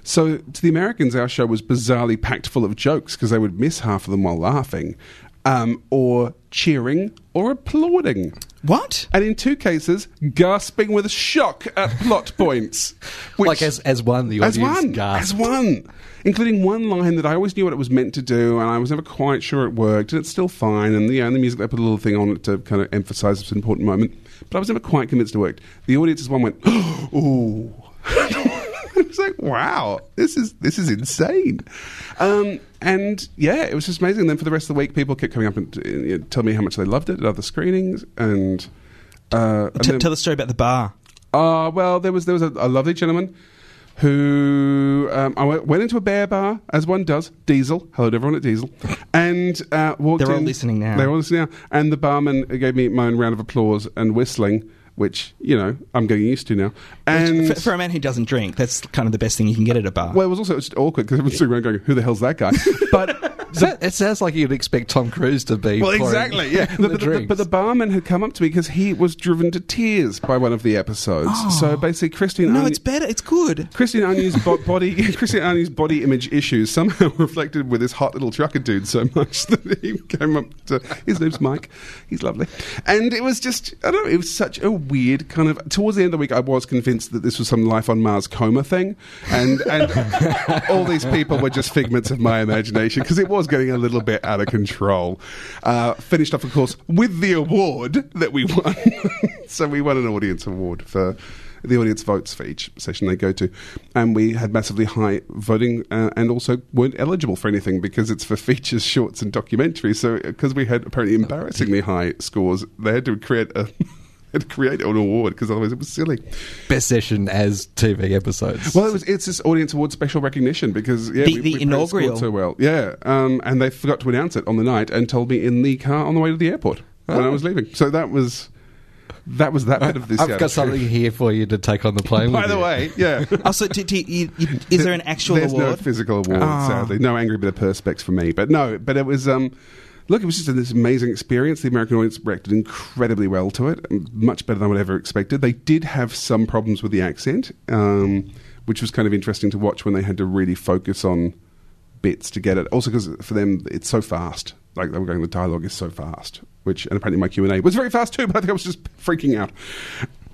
So to the Americans, our show was bizarrely packed full of jokes because they would miss half of them while laughing, um, or cheering, or applauding. What? And in two cases, gasping with shock at plot points. which- like as as one, the audience as one, gasped. as one, including one line that I always knew what it was meant to do, and I was never quite sure it worked, and it's still fine. And yeah, and the music they put a little thing on it to kind of emphasise this important moment, but I was never quite convinced it worked. The audience as one went, "Ooh." I was like, "Wow, this is this is insane," um, and yeah, it was just amazing. And then for the rest of the week, people kept coming up and uh, telling me how much they loved it at other screenings, and, uh, and T- then- tell the story about the bar. uh, well, there was there was a, a lovely gentleman who um, I went, went into a bear bar as one does. Diesel, hello to everyone at Diesel, and uh, walked. They're all listening now. They're all listening now, and the barman gave me my own round of applause and whistling, which you know I'm getting used to now. And for, for a man who doesn't drink, that's kind of the best thing you can get at a bar. well, it was also just awkward because everyone's sitting around going, "Who the hell's that guy?" But So it sounds like you'd expect Tom Cruise to be. Well, exactly. Yeah, the but, but, but, the barman had come up to me because he was driven to tears by one of the episodes. Oh. So basically, Christine. no, only- it's better. It's good. Christine Anu's bo- body, Christine Anu's body image issues somehow reflected with this hot little trucker dude so much that he came up to. His name's Mike. He's lovely, and it was just I don't know. It was such a weird kind of. Towards the end of the week, I was convinced that this was some life on Mars coma thing, and and all these people were just figments of my imagination because it was getting a little bit out of control. Uh, finished off, of course, with the award that we won. so we won an audience award for the audience votes for each session they go to, and we had massively high voting, uh, and also weren't eligible for anything because it's for features, shorts, and documentaries. So because we had apparently embarrassingly high scores, they had to create a. had to create an award because otherwise it was silly. best session as TV episodes. Well, it was it's this audience award special recognition because yeah, The- we, the we inaugural. so well, yeah, um, and they forgot to announce it on the night and told me in the car on the way to the airport when I was leaving. So that was that was that bit of this. I've Seattle got something here for you to take on the plane. By with the you. way, yeah. Also, do, do you, you, is there an actual There's no award? physical award, Ah. sadly. No angry bit of perspex for me. But no, but it was. Um, look, it was just this amazing experience. The American audience reacted incredibly well to it, much better than I would ever expected. They did have some problems with the accent, um, which was kind of interesting to watch when they had to really focus on bits to get it. Also, because for them, it's so fast. Like they were going, the dialogue is so fast. Which, and apparently my Q and A was very fast too. But I think I was just freaking out.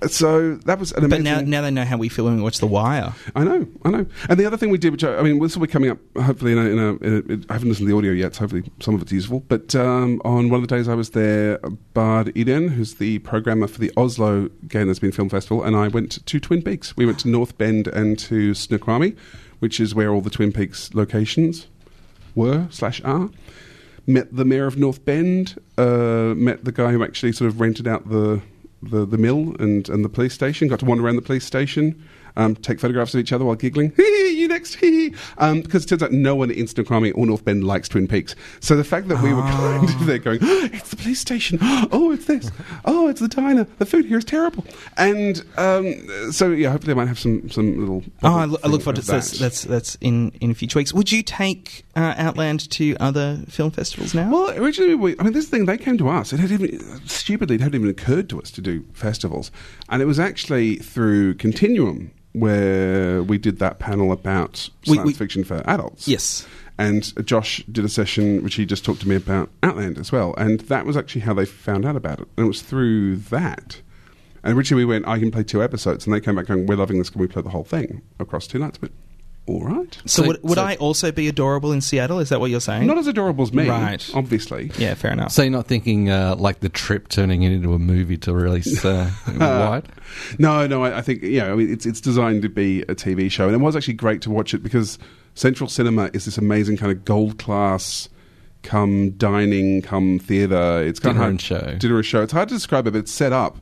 So that was an but amazing. now, now they know how we feel when we watch The Wire. I know, I know. And the other thing we did, which I, I mean, this will be coming up hopefully in a, in a, in a I haven't listened to the audio yet, so hopefully some of it's useful. But um, on one of the days I was there, Bard Eden, who's the programmer for the Oslo Gay Lesbian Film Festival, and I went to Twin Peaks. We went to North Bend and to Snoqualmie, which is where all the Twin Peaks locations were slash are. Met the mayor of North Bend. Uh, met the guy who actually sort of rented out the the, the mill and, and the police station. Got to wander around the police station. Um, take photographs of each other while giggling. Hee you next. Hee. Um, because it turns out no one in Snoqualmie or North Bend likes Twin Peaks. So the fact that we were kind of there going, "Oh, it's the police station. Oh, it's this. Oh, it's the diner. The food here is terrible. And um, so yeah, hopefully I might have some some little. Oh, I, look- I look forward to that. That's that's in in future weeks. Would you take uh, Outland to other film festivals now? Well, originally, we, I mean, this thing they came to us. It had even stupidly, it hadn't even occurred to us to do festivals, and it was actually through Continuum where we did that panel about We- science we- fiction for adults. yes. And Josh did a session which he just talked to me about Outland as well, and that was actually how they found out about it, and it was through that. And originally we went, I can play two episodes, and they came back going, We're loving this. Can we play the whole thing across two nights? But all right. So, So- would, would so- I also be adorable in Seattle? Is that what you're saying? Not as adorable as me, Right. obviously. yeah, fair enough. So you're not thinking uh, like the trip turning it into a movie to release uh, wide? No, no, I, I think yeah, I mean, it's it's designed to be a TV show, and it was actually great to watch it because Central Cinema is this amazing kind of gold class come dining, come theatre. It's kind Dinner of hard, and show. Dinner and show. It's hard to describe it, but it's set up.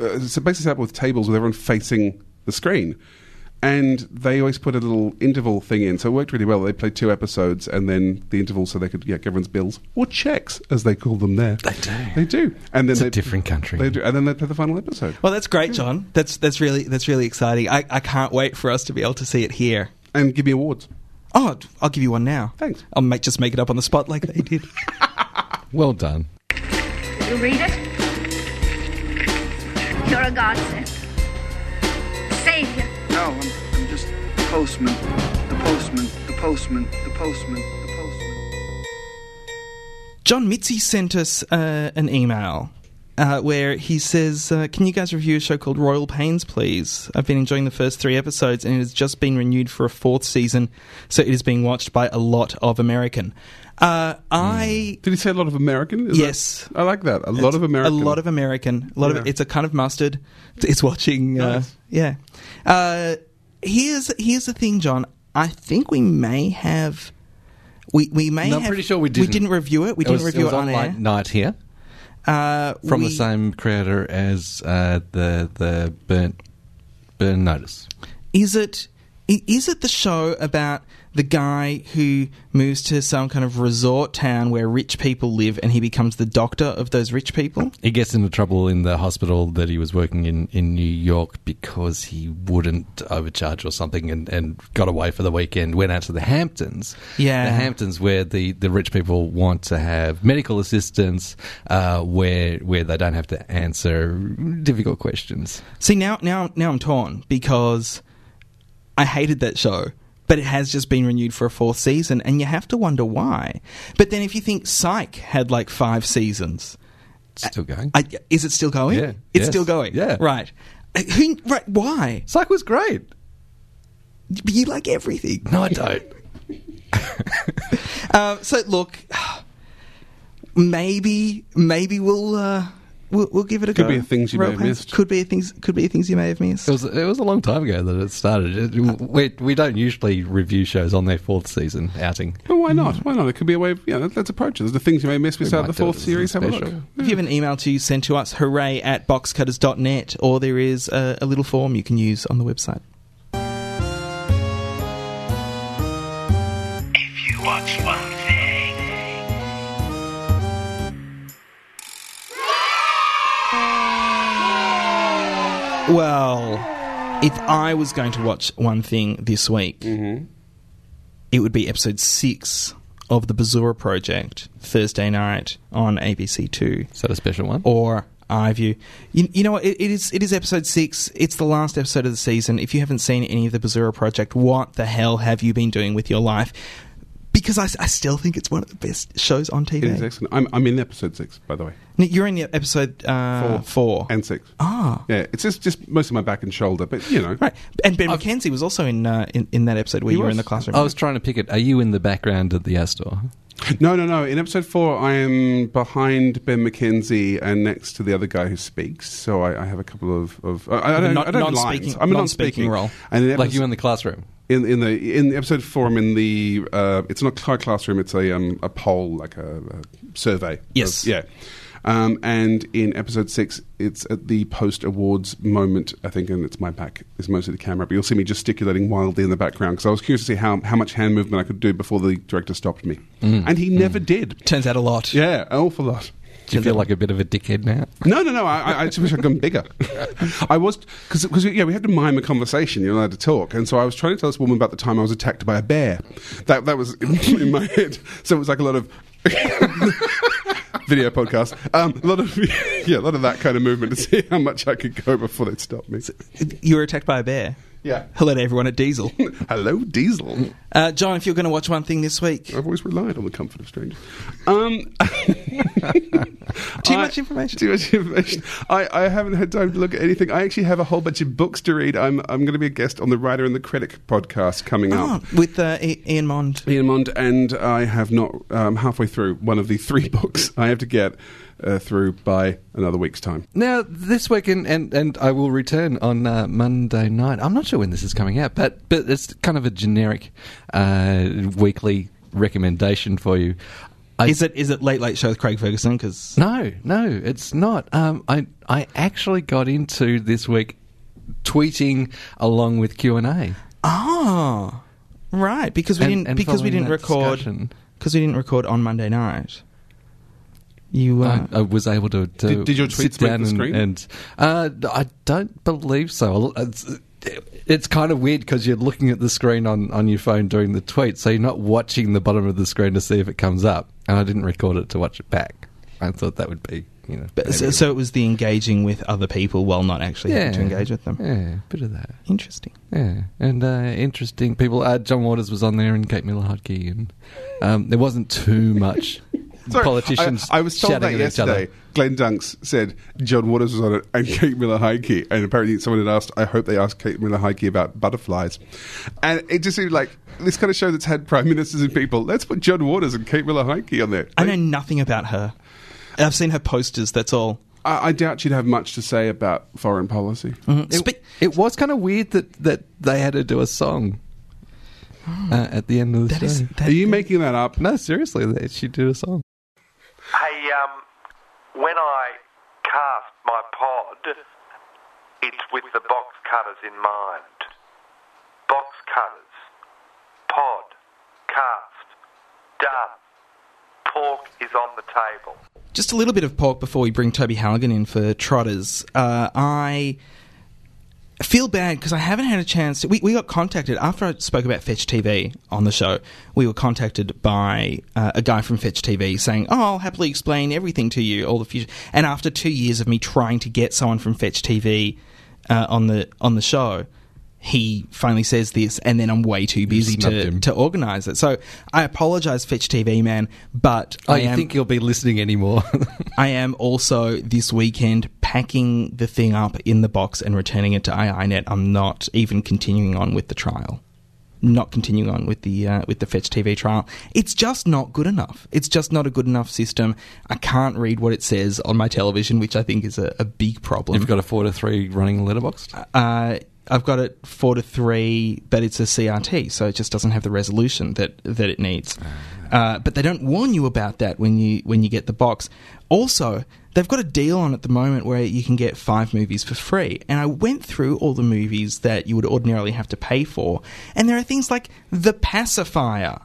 Uh, it's basically set up with tables with everyone facing the screen. And they always put a little interval thing in, so it worked really well. They played two episodes, and then the interval, so they could get everyone's bills or checks, as they call them there. They do. They do, and then It's they, a different country. They do, and then they play the final episode. Well, that's great, John. Hmm. That's that's really that's really exciting. I, I can't wait for us to be able to see it here. And give me awards. Oh, I'll give you one now. Thanks. I'll make just make it up on the spot like they did. Well done. You read it? You're a godsend. Savior. No, I'm, I'm just the postman. The postman. The postman. The postman. The postman. John Mitzi sent us uh, an email uh, where he says, uh, "Can you guys review a show called Royal Pains, please? I've been enjoying the first three episodes, and it has just been renewed for a fourth season, so it is being watched by a lot of American." Uh, I Did he say a lot of American? Is Yes. that- I like that. A lot of American. A lot of American. A lot of it's a kind of mustard. It's watching. Uh, Nice. yeah. Uh, here's here's the thing, John. I think we may have. We we may. No, I'm have, pretty sure we didn't. We didn't review it. We It didn't was, review it, was it, on on air. Night here Uh, from we- the same creator as uh, the the Burn Burn Notice. Is it is it the show about the guy who moves to some kind of resort town where rich people live and he becomes the doctor of those rich people? He gets into trouble in the hospital that he was working in in New York because he wouldn't overcharge or something and, and got away for the weekend. Went out to the Hamptons. Yeah. the Hamptons where the, the rich people want to have medical assistance, uh, where where they don't have to answer difficult questions. See now now now I'm torn because I hated that show. But it has just been renewed for a fourth season, and you have to wonder why. But then, if you think Psych had like five seasons, Still going. I, is it still going? Yeah. it's Yes. still going. Yeah. right. Uh, Who? Right? Why? Psych was great. But you like everything. No, I don't. Um, so look, maybe maybe we'll uh, we'll, we'll give it a Could go. be a things you may have Rope missed. Could be a things. Could be a things you may have missed. It was it was a long time ago that it started. It, uh, we we don't usually review shows on their fourth season outing. But why not? Hmm. Why not? It could be a way of, yeah, let- let's approach it. The things you may miss We without might the fourth series. Have a look. special. If you have an email to send to us, hooray at boxcutters.net, or there is a, a little form you can use on the website. Well, if I was going to watch one thing this week, Mm-hmm. it would be episode six of the Bazura Project, Thursday night on ABC Two. Is that a special one? or iView. You, you know what? It, it is it is episode six. It's the last episode of the season. If you haven't seen any of the Bazura Project, what the hell have you been doing with your life? Because I, I still think it's one of the best shows on TV. It is excellent. I'm, I'm in episode six, by the way. Nick, You're in episode uh, four. And six. ah, Yeah, it's just, just mostly my back and shoulder, but you know. right. And Ben McKenzie was also in, uh, in in that episode where He you were in the classroom. I was trying to pick it. Are you in the background at the Astor? No, no, no. In episode four, I am behind Ben McKenzie and next to the other guy who speaks. So I, I have a couple of. of I, I don't, non- I don't non-speaking, lines. I'm a non-speaking non-speaking role. And in Like you in the classroom? In in the in episode four, in the. Uh, it's not a classroom. It's a um, a poll, like a, a survey. Yes. Of- yeah. Um, and in episode six, it's at the post awards moment, I think, and it's my back is mostly the camera. But you'll see me gesticulating wildly in the background because I was curious to see how, how much hand movement I could do before the director stopped me. And he never did. Turns out a lot. Yeah, an awful lot. Do you feel like a bit of a dickhead now? No, no, no. I, I- I just wish I'd gone bigger. I was because yeah, we had to mime a conversation. You're allowed to talk, and so I was trying to tell this woman about the time I was attacked by a bear. That that was in, in my head. So it was like a lot of video podcast. Um, a lot of yeah, a lot of that kind of movement to see how much I could go before they'd stop me. You were attacked by a bear. Yeah. Hello to everyone at Diesel. Hello, Diesel. Uh, John, if you're going to watch one thing this week, I've always relied on the comfort of strangers. Um, Too I- much information. Too much information. I, I haven't had time to look at anything. I actually have a whole bunch of books to read. I'm I'm going to be a guest on the Writer and the Critic podcast coming oh, up. with uh, I- Ian Mond. Ian Mond, and I have not um, halfway through one of the three books I have to get uh, through by another week's time. Now, this week, and, and, and I will return on uh, Monday night. I'm not sure when this is coming out, but, but it's kind of a generic uh, weekly recommendation for you. I- is it is it Late Late Show with Craig Ferguson? Because No, no, it's not. Um, I I actually got into this week tweeting along with Q and A. oh, right, because we And- didn't and because we didn't record because we didn't record on Monday night. You uh, I, I was able to, to Did- did your tweets make down the and, screen? and uh, I don't believe so. It's, it's kind of weird because you're looking at the screen on, on your phone during the tweet, so you're not watching the bottom of the screen to see if it comes up. And I didn't record it to watch it back. I thought that would be, you know. but, so, so it was the engaging with other people while not actually having to engage with them. yeah, bit of that. Interesting. Yeah, and uh, interesting people. Uh, John Waters was on there, and Kate Miller Heidke, and um, there wasn't too much Sorry, politicians. I, I was told that at each other. yesterday. Glenn Dunks said John Waters was on it and Kate Miller Heidke. And apparently someone had asked, I hope they asked Kate Miller Heidke about butterflies. And it just seemed like this kind of show that's had prime ministers and people. Let's put John Waters and Kate Miller Heidke on there. I know nothing about her. I've seen her posters. That's all. I, I doubt she'd have much to say about foreign policy. Mhm. It, Spe- it was kind of weird that, that they had to do a song uh, at the end of the that show. is that, Are you making that up? no, seriously, they, she did a song. Hey, um, when I cast my pod, it's with the box cutters in mind. Box cutters, pod, cast, done. Pork is on the table. Just a little bit of pork before we bring Toby Halligan in for Trotters. Uh, I feel bad because I haven't had a chance. To, we, we got contacted after I spoke about Fetch TV on the show. We were contacted by uh, a guy from Fetch TV saying, "Oh, I'll happily explain everything to you, all the future." And after two years of me trying to get someone from Fetch TV uh, on the on the show, he finally says this, and then I'm way too busy to him. to organise it. So I apologise, Fetch TV man, but Oh, I am, think you'll be listening anymore? I am also this weekend packing the thing up in the box and returning it to iiNet. I'm not even continuing on with the trial. Not continuing on with the uh, with the Fetch TV trial. It's just not good enough. It's just not a good enough system. I can't read what it says on my television, which I think is a, a big problem. You've got a four to three running letterbox. Uh, I've got it four to three, but it's a CRT, so it just doesn't have the resolution that that it needs. Uh, but they don't warn you about that when you when you get the box. Also, they've got a deal on at the moment where you can get five movies for free. And I went through all the movies that you would ordinarily have to pay for, and there are things like The Pacifier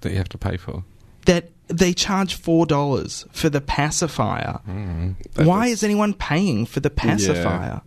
that you have to pay for. that they charge four dollars for The Pacifier. Why is anyone paying for The Pacifier?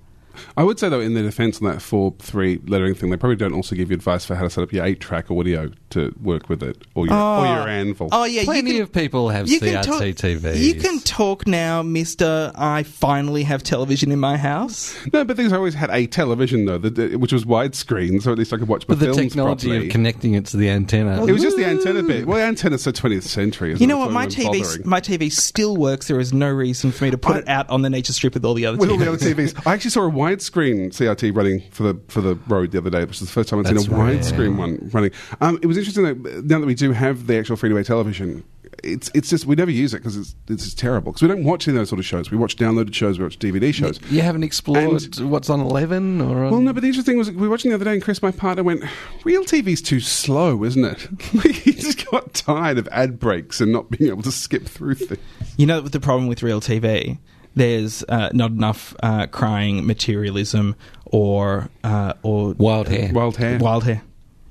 I would say though, in their defence on that four three lettering thing, they probably don't also give you advice for how to set up your eight track audio to work with it, or your or your oh. anvil. Oh yeah, Plenty you can, of people have you can CRT talk, TVs. You can talk now, Mister. I finally have television in my house. No, but things I always had a television though, that, which was widescreen, so at least I could watch my But the films technology properly. of connecting it to the antenna. it was just the antenna bit. Well, the antenna's so 20th century. Isn't You know it? what? My TV, bothering. my TV still works. There is no reason for me to put I- it out on the nature strip with all the other with all TVs. the other TVs. I actually saw a widescreen CRT running for the for the road the other day, which is the first time I've seen a That's rare. widescreen one running. Um, it was interesting that now that we do have the actual free to air television, it's it's just we never use it because it's it's terrible because we don't watch any of those sort of shows. We watch downloaded shows, we watch DVD shows. You haven't explored And- what's on Eleven or on Well, no, but the interesting thing was we were watching the other day, and Chris, my partner, went, "Real TV's too slow, isn't it?" Like, he just got tired of ad breaks and not being able to skip through things. You know the problem with real TV. There's uh, not enough uh, crying materialism or uh, or Wild Hair. Wild hair, wild hair,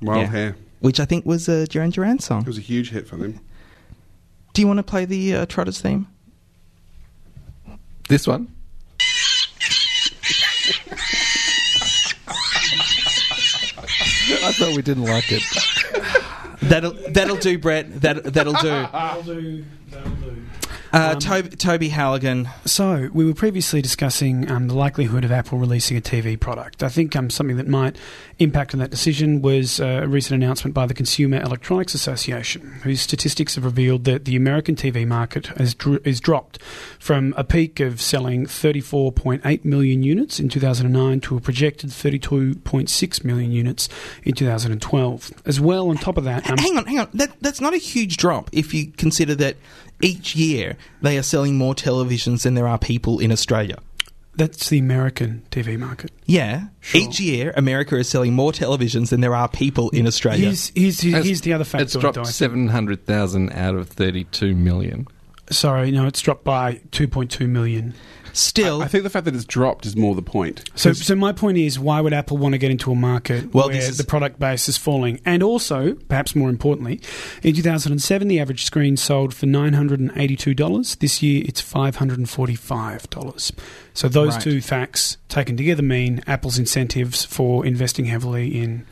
wild Yeah. hair. which I think was a Duran Duran song. It was a huge hit for them. Do you want to play the uh, Trotters theme? this one? I thought we didn't like it. That'll that'll do, Brett. That that'll do. That'll do. That'll do. Uh, Toby, Toby Halligan. So we were previously discussing um, the likelihood of Apple releasing a TV product. I think um, something that might impact on that decision was uh, a recent announcement by the Consumer Electronics Association, whose statistics have revealed that the American TV market has is dropped from a peak of selling 34.8 million units in 2009 to a projected 32.6 million units in 2012. As well, on top of that, um, hang on, hang on. That that's not a huge drop if you consider that each year they are selling more televisions than there are people in Australia. That's the American TV market. Yeah. Sure. Each year, America is selling more televisions than there are people in Australia. Here's, here's, here's, It's- here's the other factor. It's dropped though, I think. seven hundred thousand out of thirty-two million. Sorry, no, it's dropped by 2.2 million. Still, I think the fact that it's dropped is more the point. So, so my point is, why would Apple want to get into a market Well, where the product base is falling? And also, perhaps more importantly, in 2007, the average screen sold for $982. This year, it's $545. So those Right. two facts taken together mean Apple's incentives for investing heavily in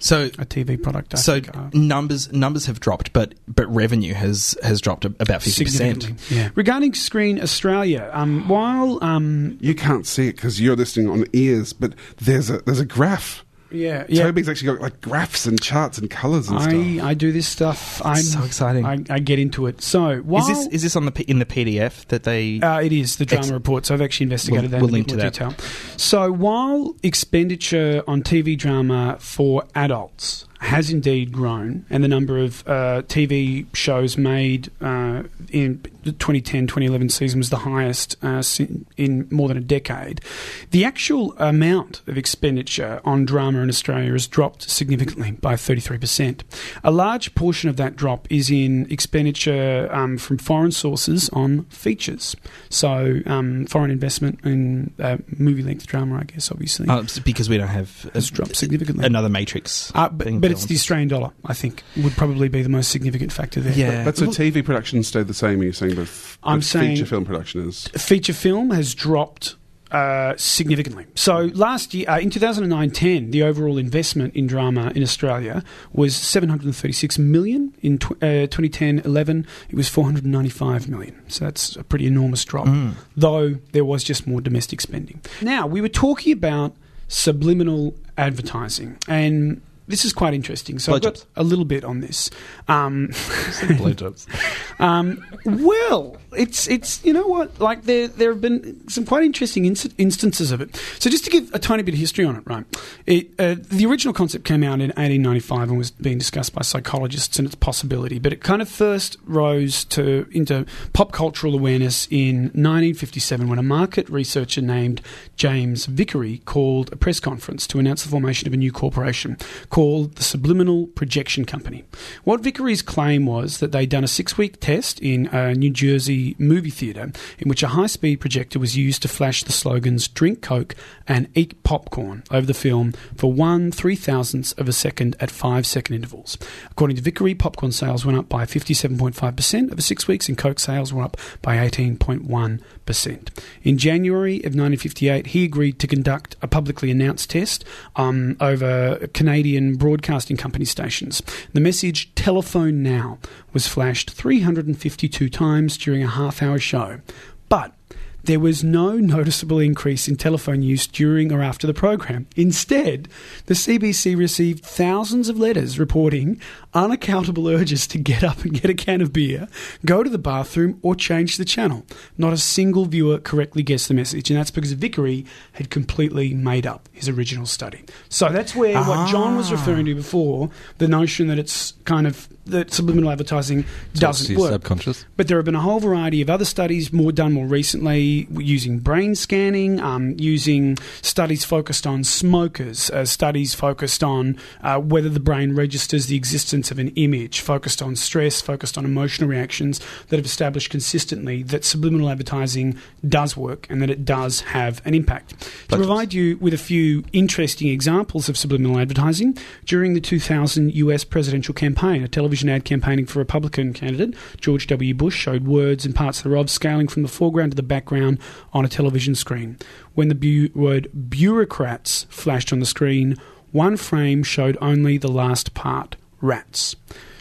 so a TV product. I so think, are numbers numbers have dropped, but but revenue has has dropped about fifty percent. Yeah. Regarding Screen Australia, um, while um, You can't see it because you're listening on ears, but there's a there's a graph. Yeah, yeah. Toby's actually got like graphs and charts and colours and stuff. I, I do this stuff. I'm so exciting. I, I get into it. So while Is this is this on the P- in the PDF that they? Uh, it is the drama Ex- report. So I've actually investigated We'll- that we'll in a link to that. detail. So while expenditure on TV drama for adults has indeed grown, and the number of uh, TV shows made uh, in the 2010-2011 season was the highest uh, in more than a decade, the actual amount of expenditure on drama in Australia has dropped significantly by 33%. A large portion of that drop is in expenditure um, from foreign sources on features. So, um, foreign investment in uh, movie length drama, I guess, obviously. Uh, because we don't have Has dropped significantly. another Matrix. Uh, but but it's the. Australian dollar, I think, would probably be the most significant factor there. Yeah. But so TV production stayed the same. You're saying, but, f- I'm but saying- feature film production is. feature film has dropped uh, significantly. So last year, uh, in 2009-10, the overall investment in drama in Australia was 736 million. In tw- uh, 2010-11, it was 495 million. So that's a pretty enormous drop. Though there was just more domestic spending. Now we were talking about subliminal advertising and. This is quite interesting. So I've got a little bit on this. Um, Blowjobs. um, well, it's it's you know what like there there have been some quite interesting instances of it. So just to give a tiny bit of history on it, right? It, uh, the original concept came out in 1895 and was being discussed by psychologists and its possibility, but it kind of first rose to into pop cultural awareness in 1957 when a market researcher named James Vicary called a press conference to announce the formation of a new corporation called the Subliminal Projection Company. What Vicary's claim was that they'd done a six week test in a New Jersey movie theatre in which a high speed projector was used to flash the slogans drink Coke and eat popcorn over the film for one three thousandths of a second at five second intervals. According to Vicary, popcorn sales went up by 57.5% over six weeks and Coke sales were up by 18.1%. In January of 1958, he agreed to conduct a publicly announced test um, over Canadian broadcasting company stations. The message telephone now was flashed 352 times during a half hour show. But there was no noticeable increase in telephone use during or after the program. Instead, the CBC received thousands of letters reporting unaccountable urges to get up and get a can of beer, go to the bathroom, or change the channel. Not a single viewer correctly guessed the message, and that's because Vicary had completely made up his original study. So that's where what John was ah. referring to before, the notion that it's kind of that subliminal advertising doesn't work. subconscious. But there have been a whole variety of other studies, more done more recently, using brain scanning, um, using studies focused on smokers, uh, studies focused on uh, whether the brain registers the existence of an image, focused on stress, focused on emotional reactions that have established consistently that subliminal advertising does work and that it does have an impact. To provide you with a few interesting examples of subliminal advertising, during the 2000 US presidential campaign, a television ad campaigning for Republican candidate George W. Bush showed words and parts thereof scaling from the foreground to the background on a television screen. When the bu- word bureaucrats flashed on the screen, one frame showed only the last part rats.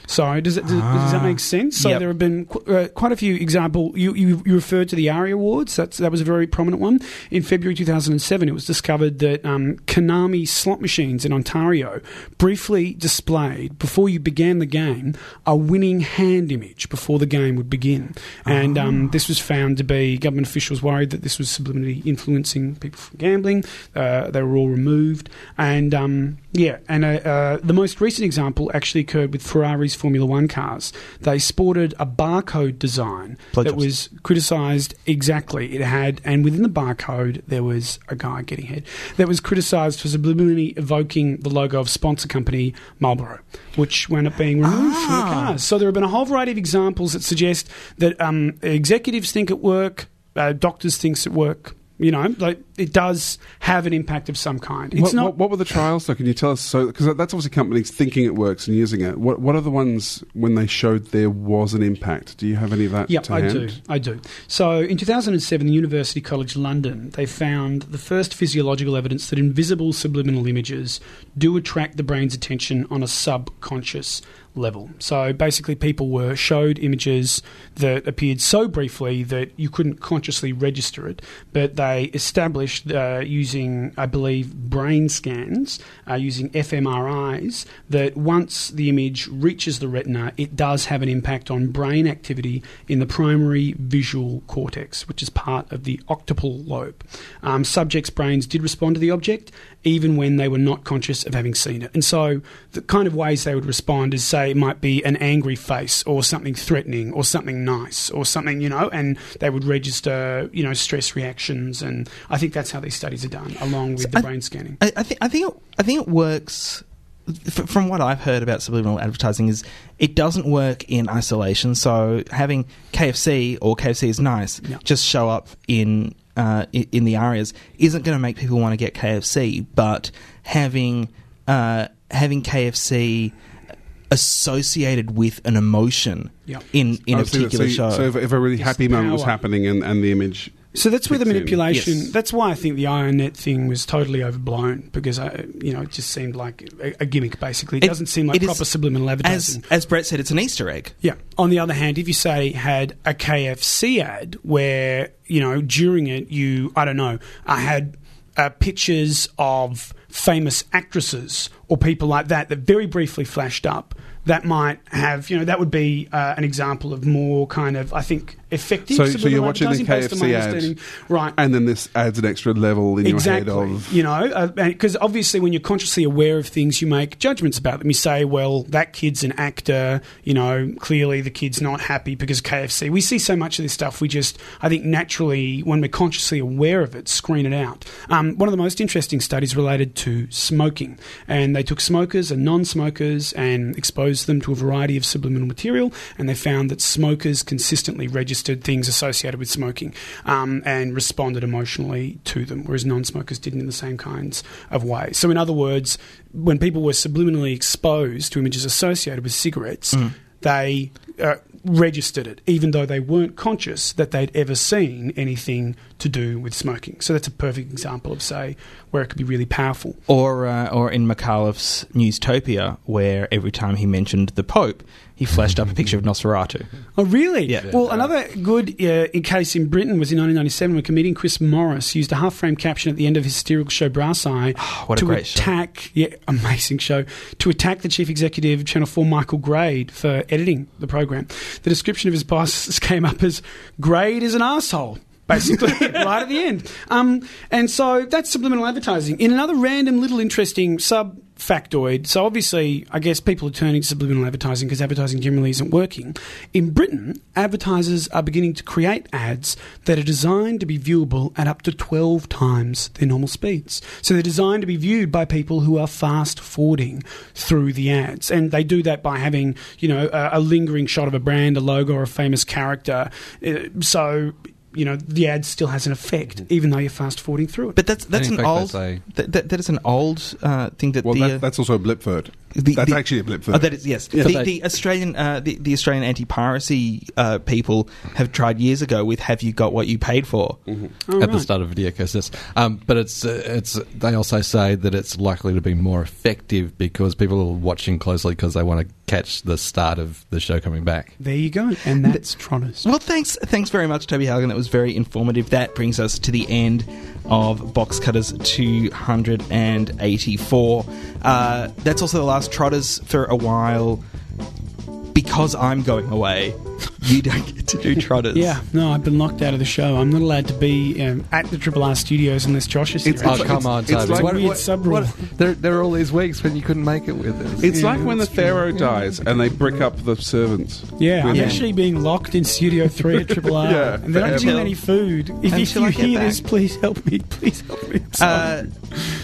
So does, it, does, does that make sense? So Yep. there have been qu- uh, quite a few example. You, you you referred to the ARIA Awards. That's that was a very prominent one. In February 2007, it was discovered that um, Konami slot machines in Ontario briefly displayed before you began the game a winning hand image before the game would begin, and um, this was found to be government officials worried that this was subliminally influencing people from gambling. Uh, they were all removed, and um, Yeah, and uh, uh, the most recent example actually occurred with Ferrari's Formula One cars. They sported a barcode design that was criticised exactly. It had, and within the barcode, there was a guy getting hit that was criticised for subliminally evoking the logo of sponsor company Marlboro, which wound up being removed from the Ah. cars. So there have been a whole variety of examples that suggest that um, executives think it work, uh, doctors thinks it work. You know, like it does have an impact of some kind. It's What, not what, what were the trials though? Can you tell us? So, because that's obviously companies thinking it works and using it. What What are the ones when they showed there was an impact? Do you have any of that? Yeah, I hand? do. I do. So in 2007, the University College London, they found the first physiological evidence that invisible subliminal images do attract the brain's attention on a subconscious level. So basically, people were showed images that appeared so briefly that you couldn't consciously register it, but they established uh, using, I believe, brain scans, uh, using fMRIs, that once the image reaches the retina, it does have an impact on brain activity in the primary visual cortex, which is part of the occipital lobe. Um, subjects' brains did respond to the object even when they were not conscious of having seen it. And so the kind of ways they would respond is say it might be an angry face or something threatening or something nice or something, you know, and they would register, you know, stress reactions. And I think that's how these studies are done, along with So the I- brain scanning. I, I think I think it, I think it works. From what I've heard about subliminal advertising, is it doesn't work in isolation. So having KFC or KFC is nice just show up in uh, i- in the areas isn't going to make people want to get KFC. But having uh, having KFC associated with an emotion Yeah. in in Oh, a particular so, show. So if, if a really It's happy moment was happening and, and the image. So that's where the manipulation. Yes. That's why I think the IronNet thing was totally overblown because I, you know, it just seemed like a, a gimmick. Basically, it, It- doesn't seem like it is- proper subliminal advertising. as as Brett said, it's an Easter egg. Yeah. On the other hand, if you say had a KFC ad where you know during it you I don't know I had uh, pictures of famous actresses or people like that that very briefly flashed up. That might have, you know, that would be uh, an example of more kind of, I think, effective. So, so you're watching the advertising based on my KFC ad, right? and then this adds an extra level in exactly. your head of. You know, because obviously when you're consciously aware of things, you make judgments about them. You say, well, that kid's an actor. You know, clearly the kid's not happy because KFC. We see so much of this stuff. We just, I think, naturally, when we're consciously aware of it, screen it out. Um, one of the most interesting studies related to smoking, and they took smokers and non-smokers and exposed them to a variety of subliminal material, and they found that smokers consistently registered things associated with smoking um, and responded emotionally to them, whereas non-smokers didn't in the same kinds of ways. So, in other words, when people were subliminally exposed to images associated with cigarettes, they uh, registered it, even though they weren't conscious that they'd ever seen anything to do with smoking. So that's a perfect example of, say, where it could be really powerful. Or, uh, or in Micallef's Newstopia, where every time he mentioned the Pope, he flashed up a picture of Nosferatu. Oh, really? Yeah. Well, another good uh, case in Britain was in 1997 when comedian Chris Morris used a half frame caption at the end of his satirical show Brass Eye a to great show. attack, yeah, amazing show, to attack the chief executive of Channel 4, Michael Grade, for editing the program. The description of his boss came up as Grade is an asshole. Basically, right at the end. Um, and so that's subliminal advertising. In another random little interesting sub factoid, so obviously, I guess people are turning to subliminal advertising because advertising generally isn't working. In Britain, advertisers are beginning to create ads that are designed to be viewable at up to 12 times their normal speeds. So they're designed to be viewed by people who are fast forwarding through the ads. And they do that by having, you know, a, a lingering shot of a brand, a logo, or a famous character. Uh, so. You know the ad still has an effect, even though you're fast forwarding through it. But that's that's an old that's that, that, that is an old uh, thing that Well, the, uh, that, that's also a blipvert. The- that's the- actually a blipvert. Oh, that is yes. Yeah. The, the Australian uh, the, the Australian anti piracy uh, people have tried years ago with "Have you got what you paid for?" Oh, at the start of video cases, Um, but it's uh, it's they also say that it's likely to be more effective because people are watching closely because they want to catch the start of the show coming back. There you go, and that's Trotters. Well, thanks, thanks very much, Toby Halligan. That was very informative. That brings us to the end of Box Cutters 284. Uh, that's also the last Trotters for a while because I'm going away. You don't get to do trotters. Yeah, no, I've been locked out of the show. I'm not allowed to be um, at the Triple R studios unless Josh is here. It's- Oh, come on, it's Toby. like- What- weird sub rule. there, there are all these weeks when you couldn't make it with us. It's Yeah, like when the that's true. pharaoh dies and they brick up the servants. Yeah, I'm Yeah. actually being locked in Studio 3 at Triple R. Yeah, and they're not giving forever. me any food. If, if Until you I get hear this, please help me. Please help me. Uh,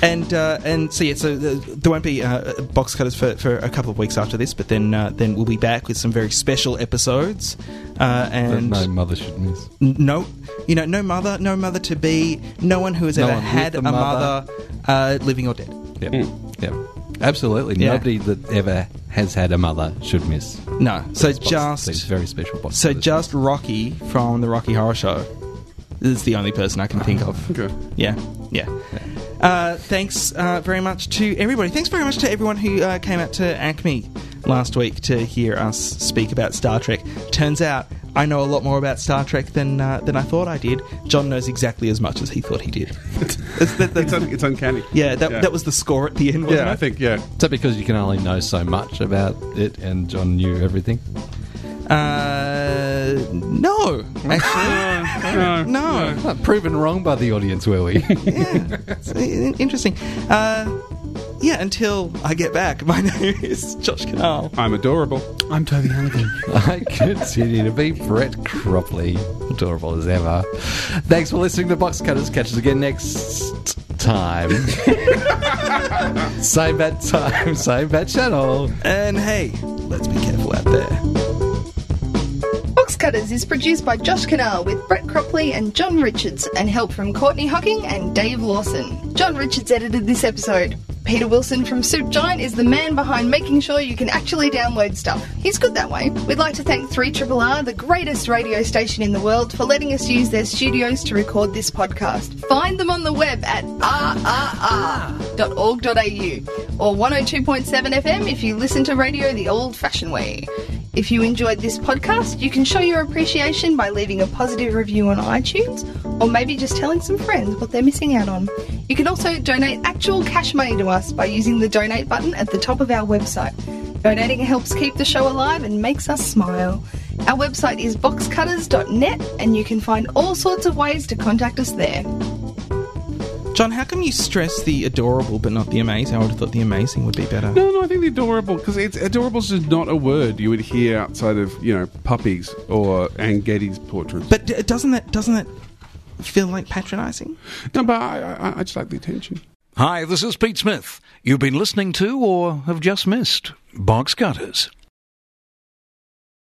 and uh, and so yeah, so the, there won't be uh, box cutters for, for a couple of weeks after this, but then uh, then we'll be back with some very special episodes. Uh, That and no mother should miss. N- no, you know, no mother, no mother to be, no one who has No ever had a a mother, mother. uh, living or dead. Yeah, Mm. yeah, absolutely. Yeah. Nobody that ever has had a mother should miss. No, so These just these very special box. so cutters. just Rocky from the Rocky Horror Show. Is the only person I can think of. Okay. Yeah, yeah. Uh, thanks uh, very much to everybody. Thanks very much to everyone who uh, came out to Acme last week to hear us speak about Star Trek. Turns out I know a lot more about Star Trek than uh, than I thought I did. John knows exactly as much as he thought he did. That's- that- that's- It's, un- it's uncanny. yeah, that, Yeah. that was the score at the end, wasn't Yeah, I think, yeah. Is that because you can only know so much about it, and John knew everything? Uh, no, actually, no. Not proven wrong by the audience, were we? yeah, it's in- interesting. Uh, yeah, until I get back, my name is Josh Kinal. I'm adorable. I'm Toby Halligan. I continue to be Brett Cropley, adorable as ever. Thanks for listening to Box Cutters. Catch us again next time. same bad time, same bad channel. And hey, let's be careful out there. Box Cutters is produced by Josh Kinal with Brett Cropley and John Richards and help from Courtney Hocking and Dave Lawson. John Richards edited this episode. Peter Wilson from Soup Giant is the man behind making sure you can actually download stuff. He's good that way. We'd like to thank 3RRR, the greatest radio station in the world, for letting us use their studios to record this podcast. Find them on the web at rrr.org.au or 102.7 FM if you listen to radio the old fashioned way. If you enjoyed this podcast, you can show your appreciation by leaving a positive review on iTunes or maybe just telling some friends what they're missing out on. You can also donate actual cash money to us by using the donate button at the top of our website. Donating helps keep the show alive and makes us smile. Our website is boxcutters.net and you can find all sorts of ways to contact us there. John, how come you stress the adorable but not the amazing? I would have thought the amazing would be better. No, no, I think the adorable because it's adorable's just not a word you would hear outside of you know puppies or Anne Geddes portraits. But d- doesn't that doesn't that feel like patronising? no, but I, I, I just like the attention. Hi, this is Pete Smith. You've been listening to or have just missed Boxcutters.